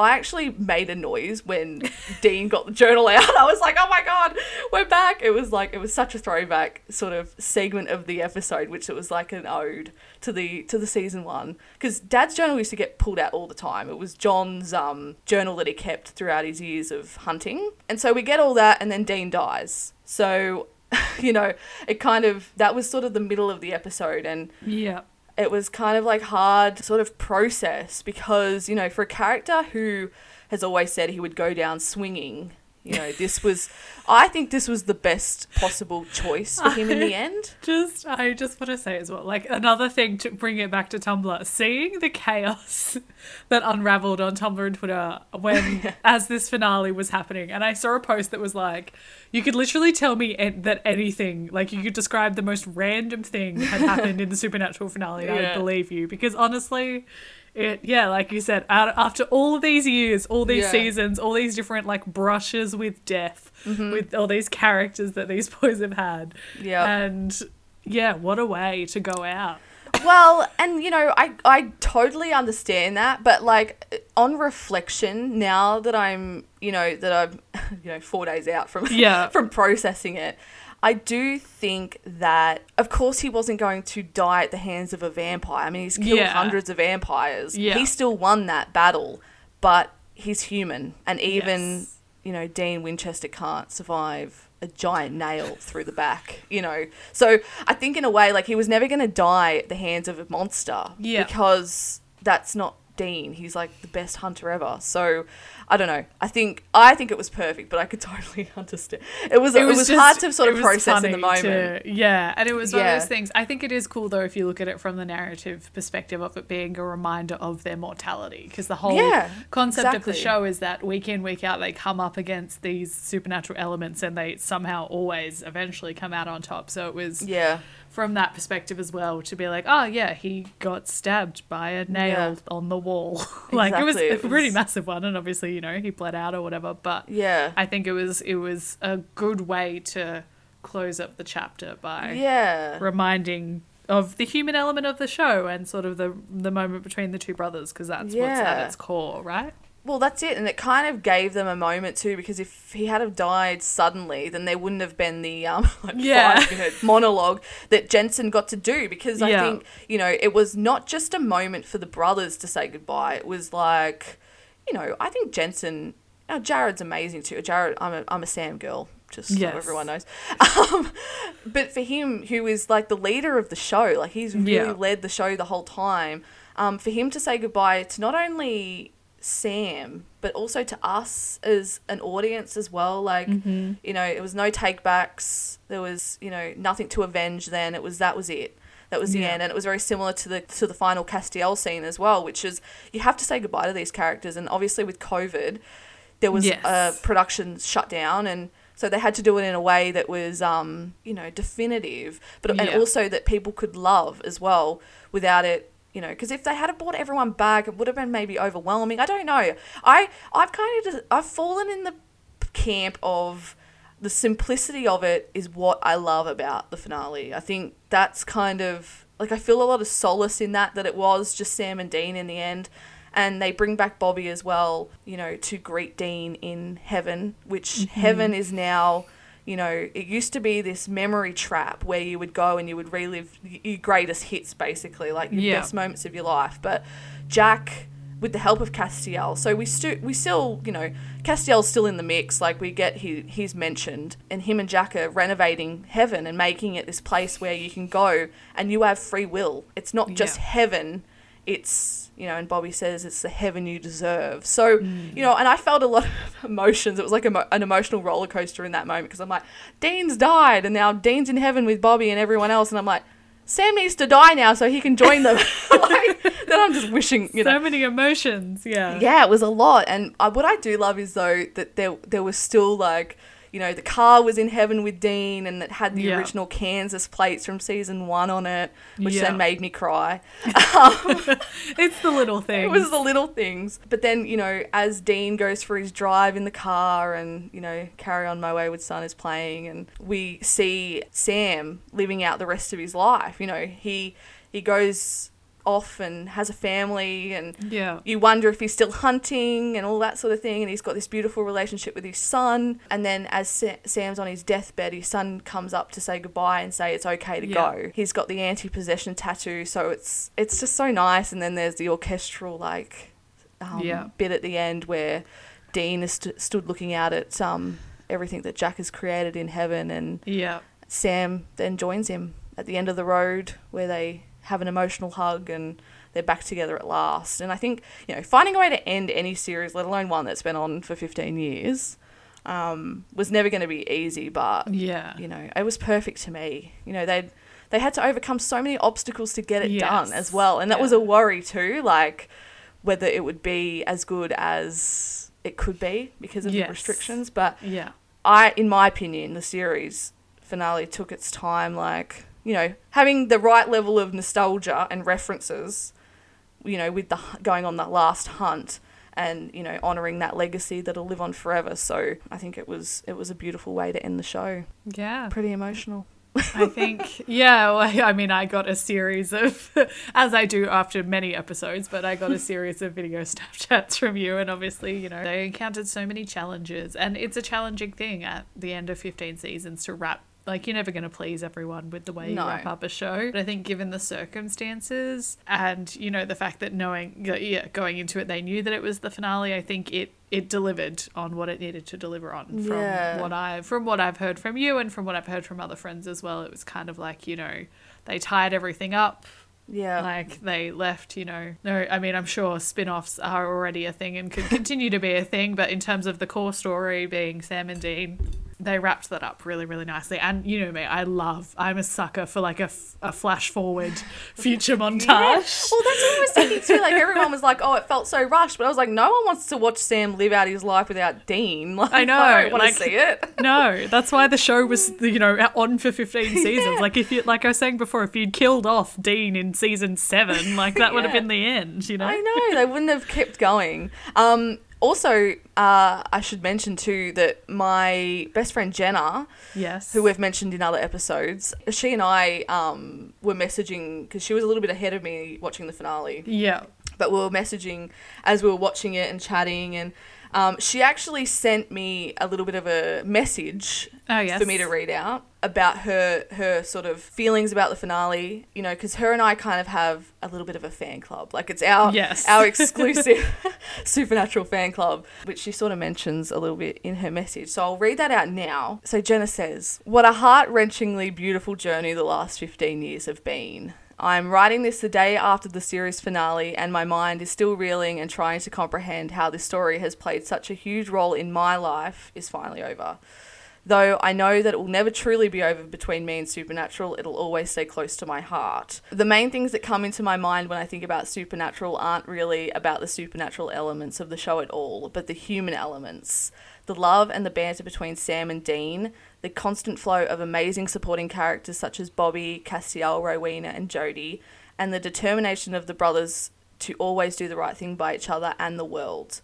I actually made a noise when Dean got the journal out. I was like, "Oh my god, we're back!" It was like it was such a throwback sort of segment of the episode, which it was like an ode to the to the season one. Because Dad's journal used to get pulled out all the time. It was John's um, journal that he kept throughout his years of hunting, and so we get all that, and then Dean dies. So, you know, it kind of that was sort of the middle of the episode, and yeah, it was kind of like hard sort of process because you know for a character who has always said he would go down swinging you know this was i think this was the best possible choice for him in the end just I just want to say as well, like another thing to bring it back to Tumblr, seeing the chaos that unraveled on Tumblr and Twitter when as this finale was happening, and I saw a post that was like, you could literally tell me an- that anything, like you could describe the most random thing had happened in the supernatural finale, and I would believe you because honestly. It yeah, like you said, out, after all these years, all these Yeah. seasons, all these different like brushes with death, Mm-hmm. with all these characters that these boys have had, Yeah. and Yeah, what a way to go out. well, and you know, I I totally understand that, but like on reflection, now that I'm, you know, that I'm, you know, four days out from Yeah. from processing it, I do think that, of course, he wasn't going to die at the hands of a vampire. I mean, he's killed Yeah. hundreds of vampires. Yeah. He still won that battle, but he's human, and even Yes. you know, Dean Winchester can't survive a giant nail through the back, you know. So I think in a way, like he was never going to die at the hands of a monster Yeah. because that's not Dean. He's like the best hunter ever. So I don't know. I think I think it was perfect, but I could totally understand. It was it, was, just- hard to sort of was process in the moment. to- yeah, and it was one Yeah. of those things. I think it is cool though if you look at it from the narrative perspective of it being a reminder of their mortality, because the whole Yeah, concept of the show is that week in week out they come up against these supernatural elements and they somehow always eventually come out on top. So it was Yeah. From that perspective as well to be like, oh yeah, he got stabbed by a nail Yeah. on the wall. like it was a pretty massive one, and obviously you know he bled out or whatever. But Yeah. I think it was it was a good way to close up the chapter by Yeah. reminding of the human element of the show and sort of the the moment between the two brothers because that's what's at its core, right? Well, that's it, and it kind of gave them a moment too, because if he had have died suddenly, then there wouldn't have been the um, like Yeah. five minute monologue that Jensen got to do. Because I Yeah. think you know it was not just a moment for the brothers to say goodbye. It was like, you know, I think Jensen, oh, Jared's amazing too. Jared, I'm a I'm a Sam girl, just Yes. so everyone knows. Um, but for him, who is like the leader of the show, like he's really Yeah. led the show the whole time. Um, for him to say goodbye to not only Sam, but also to us as an audience as well. Like, Mm-hmm. you know, it was no takebacks. There was, you know, nothing to avenge. Then it was that was it. That was the Yeah. end, and it was very similar to the to the final Castiel scene as well, which is you have to say goodbye to these characters, and obviously with COVID, there was Yes. a production shut down, and so they had to do it in a way that was, um, you know, definitive, but and also that people could love as well without it you know because if they had bought everyone back it would have been maybe overwhelming. I don't know. I i've kind of i've fallen in the camp of the simplicity of it is what i love about the finale. I think that's kind of like i feel a lot of solace in that that it was just sam and dean in the end. And they bring back bobby as well you know to greet dean in heaven which mm-hmm. heaven is now you know, it used to be this memory trap where you would go and you would relive your greatest hits, basically, like your Yeah. best moments of your life. But Jack, with the help of Castiel, so we stu- we still, you know, Castiel's still in the mix. Like we get he he's mentioned, and him and Jack are renovating heaven and making it this place where you can go and you have free will. It's not just Yeah. heaven. It's you know, and Bobby says it's the heaven you deserve. So you know, and I felt a lot of emotions. It was like a, an emotional roller coaster in that moment because I'm like, Dean's died, and now Dean's in heaven with Bobby and everyone else, and I'm like, Sam needs to die now so he can join them. like, then I'm just wishing, you know. so many emotions, yeah. Yeah, it was a lot, and uh, what I do love is though that there there was still like. You know, the car was in heaven with Dean and it had the Yeah. original Kansas plates from season one on it, which Yeah. then made me cry. It's the little things. It was the little things. But then, you know, as Dean goes for his drive in the car and, you know, Carry On My Wayward Son is playing and we see Sam living out the rest of his life. You know, he he goes off and has a family and Yeah. you wonder if he's still hunting and all that sort of thing and he's got this beautiful relationship with his son and then as Sa- Sam's on his deathbed his son comes up to say goodbye and say it's okay to Yeah. go he's got the anti-possession tattoo so it's it's just so nice and then there's the orchestral like um, Yeah. bit at the end where Dean is st- stood looking out at um everything that Jack has created in heaven and Yeah. Sam then joins him at the end of the road where they have an emotional hug and they're back together at last. And I think, you know, finding a way to end any series, let alone one that's been on for 15 years, um, was never going to be easy, but, Yeah. you know, it was perfect to me. You know, they they had to overcome so many obstacles to get it done as well. And that was a worry too, like whether it would be as good as it could be because of Yes. the restrictions. But Yeah. I, in my opinion, the series finale took its time, like, you know, having the right level of nostalgia and references, you know, with the going on that last hunt and, you know, honoring that legacy that'll live on forever. So I think it was it was a beautiful way to end the show. Yeah. Pretty emotional. I think, yeah, well, I mean, I got a series of, as I do after many episodes, but I got a series of video Snapchats from you. And obviously, you know, they encountered so many challenges. And it's a challenging thing at the end of 15 seasons to wrap. Like, you're never going to please everyone with the way No. you wrap up a show. But I think, given the circumstances and, you know, the fact that knowing, yeah, going into it, they knew that it was the finale, I think it it delivered on what it needed to deliver on from Yeah. what I from what I've heard from you and from what I've heard from other friends as well. It was kind of like you know they tied everything up. Yeah. Like they left, you know. No, I mean I'm sure spin-offs are already a thing and could continue to be a thing, but in terms of the core story being Sam and Dean, they wrapped that up really, really nicely. And you know me, I love. I'm a sucker for like a, f- a flash forward future montage. Well, that's what I was thinking too. Like everyone was like, "Oh, it felt so rushed," but I was like, "No one wants to watch Sam live out his life without Dean." Like, I know, I don't want like- to see it. No, that's why the show was, you know, on for 15 seasons. Like if you, like I was saying before, if you'd killed off Dean in season seven, like that would have been the end, you know? I know they wouldn't have kept going. Um, also, uh, I should mention too that my best friend Jenna, Yes. who we've mentioned in other episodes, she and I um, were messaging because she was a little bit ahead of me watching the finale. yeah. But we were messaging as we were watching it and chatting and um, she actually sent me a little bit of a message Oh, yes. for me to read out about her her sort of feelings about the finale you know because her and i kind of have a little bit of a fan club like it's our Yes. our exclusive supernatural fan club which she sort of mentions a little bit in her message so i'll read that out now so jenna says what a heart-wrenchingly beautiful journey the last 15 years have been I'm writing this the day after the series finale, and my mind is still reeling and trying to comprehend how this story has played such a huge role in my life is finally over. Though I know that it will never truly be over between me and Supernatural, it'll always stay close to my heart. The main things that come into my mind when I think about Supernatural aren't really about the supernatural elements of the show at all, but the human elements. The love and the banter between Sam and Dean, the constant flow of amazing supporting characters such as Bobby, Castiel, Rowena, and Jody, and the determination of the brothers to always do the right thing by each other and the world.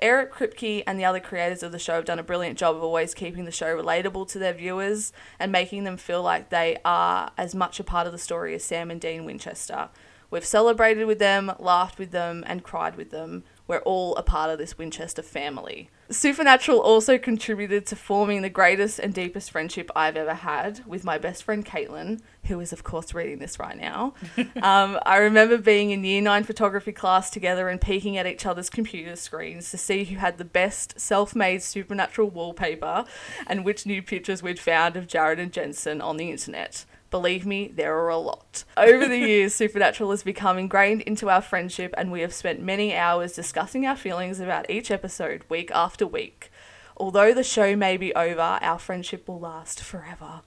Eric Kripke and the other creators of the show have done a brilliant job of always keeping the show relatable to their viewers and making them feel like they are as much a part of the story as Sam and Dean Winchester. We've celebrated with them, laughed with them, and cried with them. We're all a part of this Winchester family. Supernatural also contributed to forming the greatest and deepest friendship I've ever had with my best friend Caitlin, who is, of course, reading this right now. um, I remember being in year nine photography class together and peeking at each other's computer screens to see who had the best self made supernatural wallpaper and which new pictures we'd found of Jared and Jensen on the internet. Believe me, there are a lot. Over the years, Supernatural has become ingrained into our friendship, and we have spent many hours discussing our feelings about each episode week after week. Although the show may be over, our friendship will last forever.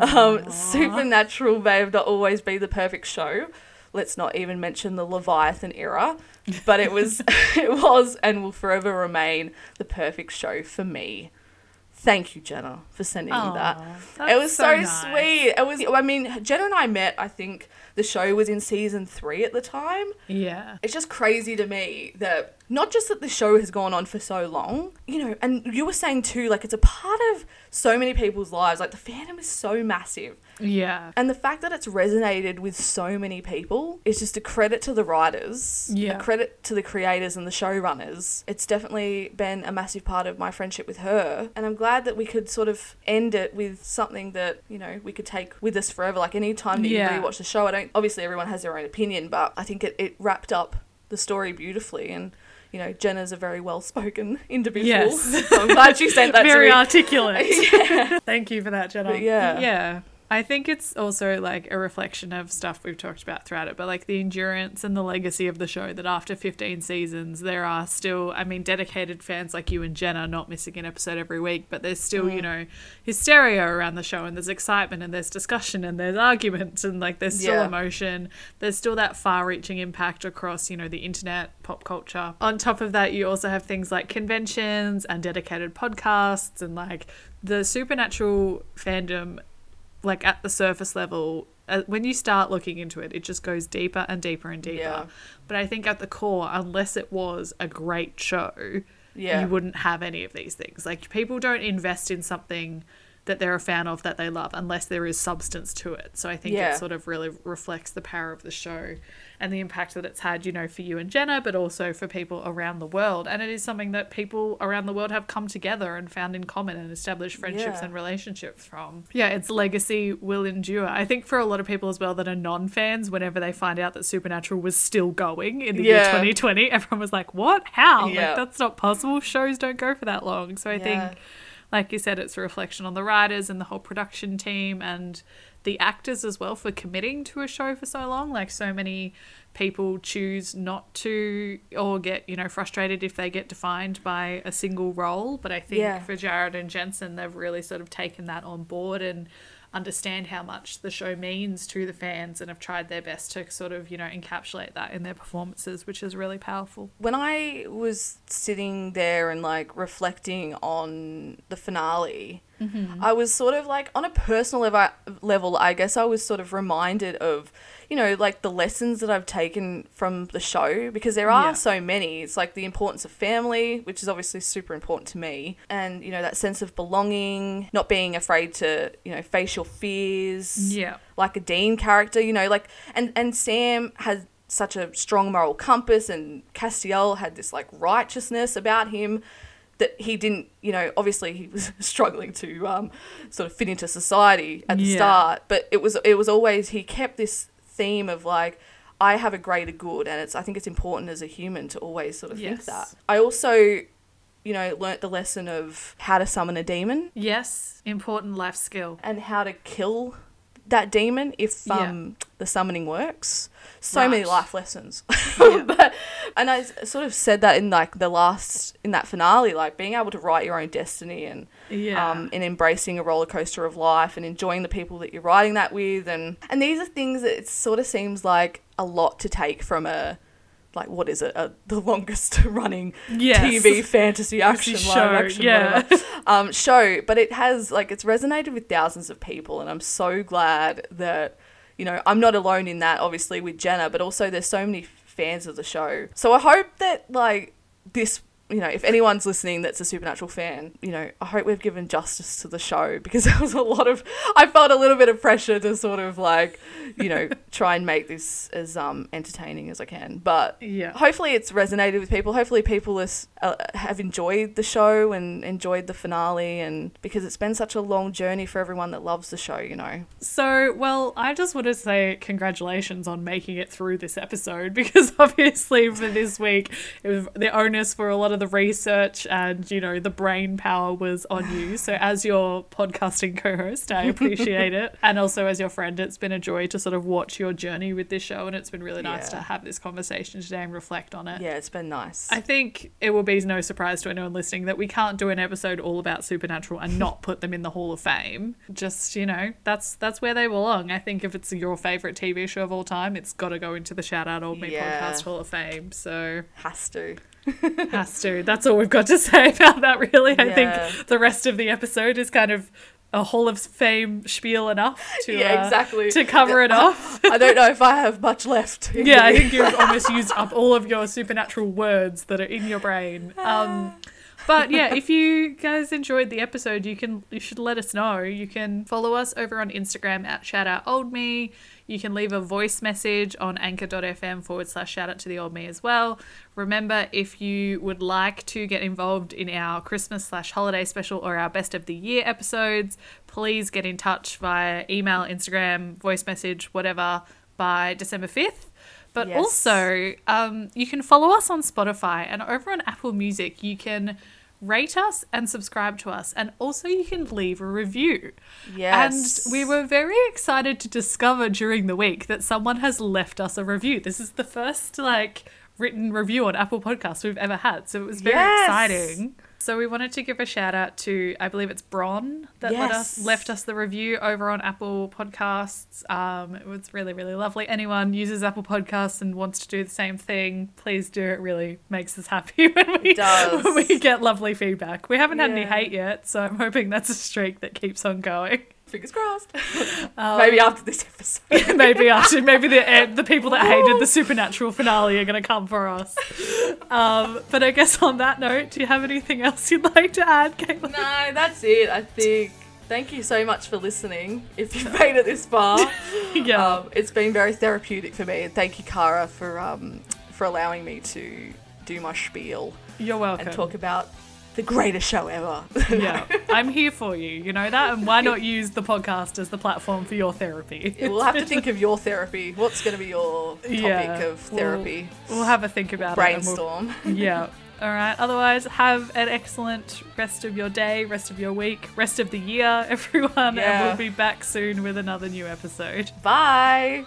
Um, Supernatural may have not always been the perfect show. Let's not even mention the Leviathan era, but it was, it was, and will forever remain the perfect show for me. Thank you, Jenna, for sending me that. It was so, so nice. sweet. It was. I mean, Jenna and I met. I think the show was in season three at the time. Yeah. It's just crazy to me that not just that the show has gone on for so long, you know, and you were saying too, like it's a part of so many people's lives. Like the fandom is so massive. Yeah. And the fact that it's resonated with so many people is just a credit to the writers, Yeah. a credit to the creators and the showrunners. It's definitely been a massive part of my friendship with her. And I'm glad that we could sort of end it with something that, you know, we could take with us forever. Like any time that Yeah. you rewatch the show, I don't, obviously everyone has their own opinion, but I think it, it wrapped up the story beautifully. And, you know, Jenna's a very well spoken individual. Yes. so I'm glad you sent that Very articulate. Thank you for that, Jenna. But yeah. Yeah. I think it's also like a reflection of stuff we've talked about throughout it, but like the endurance and the legacy of the show that after 15 seasons, there are still, I mean, dedicated fans like you and Jenna not missing an episode every week, but there's still, Mm. you know, hysteria around the show and there's excitement and there's discussion and there's arguments and like there's still Yeah. emotion. There's still that far reaching impact across, you know, the internet, pop culture. On top of that, you also have things like conventions and dedicated podcasts and like the supernatural fandom like at the surface level uh, when you start looking into it it just goes deeper and deeper and deeper Yeah. but i think at the core unless it was a great show Yeah. you wouldn't have any of these things like people don't invest in something that they're a fan of that they love unless there is substance to it. So I think Yeah. it sort of really reflects the power of the show and the impact that it's had, you know, for you and Jenna, but also for people around the world. And it is something that people around the world have come together and found in common and established friendships Yeah. and relationships from. Yeah, its legacy will endure. I think for a lot of people as well that are non fans, whenever they find out that Supernatural was still going in the year 2020, everyone was like, what? How? Yeah. Like, that's not possible. Shows don't go for that long. So I Yeah. think like you said, it's a reflection on the writers and the whole production team and the actors as well for committing to a show for so long. Like so many people choose not to or get, you know, frustrated if they get defined by a single role. But I think Yeah. for Jared and Jensen, they've really sort of taken that on board and understand how much the show means to the fans and have tried their best to sort of, you know, encapsulate that in their performances, which is really powerful. when I was sitting there and like reflecting on the finale, Mm-hmm. I was sort of like on a personal level, level, I guess I was sort of reminded of, you know, like the lessons that I've taken from the show because there are Yeah. so many. It's like the importance of family, which is obviously super important to me, and you know that sense of belonging, not being afraid to, you know, face your fears Yeah. like a Dean character, you know, like and and Sam has such a strong moral compass and Castiel had this like righteousness about him that he didn't, you know, obviously he was struggling to um, sort of fit into society at the Yeah. start, but it was it was always he kept this theme of like I have a greater good and it's I think it's important as a human to always sort of think that. I also you know, learnt the lesson of how to summon a demon Yes, important life skill. and how to kill that demon if Yeah. um the summoning works. So many life lessons. Yeah. but and I sort of said that in like the last in that finale, like being able to write your own destiny and Yeah. um and embracing a roller coaster of life and enjoying the people that you're riding that with and and these are things that it sort of seems like a lot to take from a like what is it? A, the longest running Yes. TV fantasy action show, live action yeah. um, show, but it has like it's resonated with thousands of people, and I'm so glad that you know I'm not alone in that. Obviously with Jenna, but also there's so many fans of the show. So I hope that like this. You know, if anyone's listening that's a Supernatural fan, you know, I hope we've given justice to the show because there was a lot of, I felt a little bit of pressure to sort of like, you know, try and make this as um entertaining as I can. But Yeah. hopefully it's resonated with people. Hopefully people is, uh, have enjoyed the show and enjoyed the finale, and because it's been such a long journey for everyone that loves the show, you know. So, well, I just want to say congratulations on making it through this episode because obviously for this week, it was the onus for a lot of the research and, you know, the brain power was on you. So, as your podcasting co host, I appreciate it. And also as your friend, it's been a joy to sort of watch your journey with this show. And it's been really nice Yeah. to have this conversation today and reflect on it. Yeah, it's been nice. I think it will be no surprise to anyone listening that we can't do an episode all about Supernatural and not put them in the Hall of Fame. Just you know, that's that's where they belong. I think if it's your favorite TV show of all time, it's got to go into the Shout Out Old Me Yeah. Podcast Hall of Fame. So Has to. has to. That's all we've got to say about that. Really, I Yeah. think the rest of the episode is kind of a Hall of Fame spiel enough to Yeah, uh, exactly. to cover it off. I don't know if I have much left. Yeah, I think you've almost used up all of your supernatural words that are in your brain. Um, but yeah, if you guys enjoyed the episode, you can you should let us know. You can follow us over on Instagram at shout out old me. You can leave a voice message on anchor.fm forward slash shout out to the old me as well. Remember, if you would like to get involved in our Christmas slash holiday special or our best of the year episodes, please get in touch via email, Instagram, voice message, whatever by December 5th. But Yes. also, um, you can follow us on Spotify and over on Apple Music, you can rate us and subscribe to us. And also, you can leave a review. Yes. And we were very excited to discover during the week that someone has left us a review. This is the first, like, written review on Apple Podcasts we've ever had. So it was very Yes. exciting. So we wanted to give a shout out to I believe it's Bron that let us left us the review over on Apple Podcasts. Um, it was really really lovely. Anyone uses Apple Podcasts and wants to do the same thing, please do. It really makes us happy when we when we get lovely feedback. We haven't had any hate yet, so I'm hoping that's a streak that keeps on going. Fingers crossed. Um, Maybe after this episode. maybe after maybe the eh, the people that hated the supernatural finale are going to come for us. Um, but I guess on that note, do you have anything else you'd like to add, Caitlin? no, that's it. I think thank you so much for listening. If you've made it this far, yeah. um, it's been very therapeutic for me. And thank you, Kara, for um, for allowing me to do my spiel You're welcome. and talk about the greatest show ever. yeah, I'm here for you. You know that, and why not use the podcast as the platform for your therapy? we'll have to think of your therapy. What's going to be your topic Yeah, of we'll- therapy? We'll have a think about it. and we'll- Brainstorm. yeah. All right. Otherwise, have an excellent rest of your day, rest of your week, rest of the year, everyone. And Yeah. we'll be back soon with another new episode. Bye.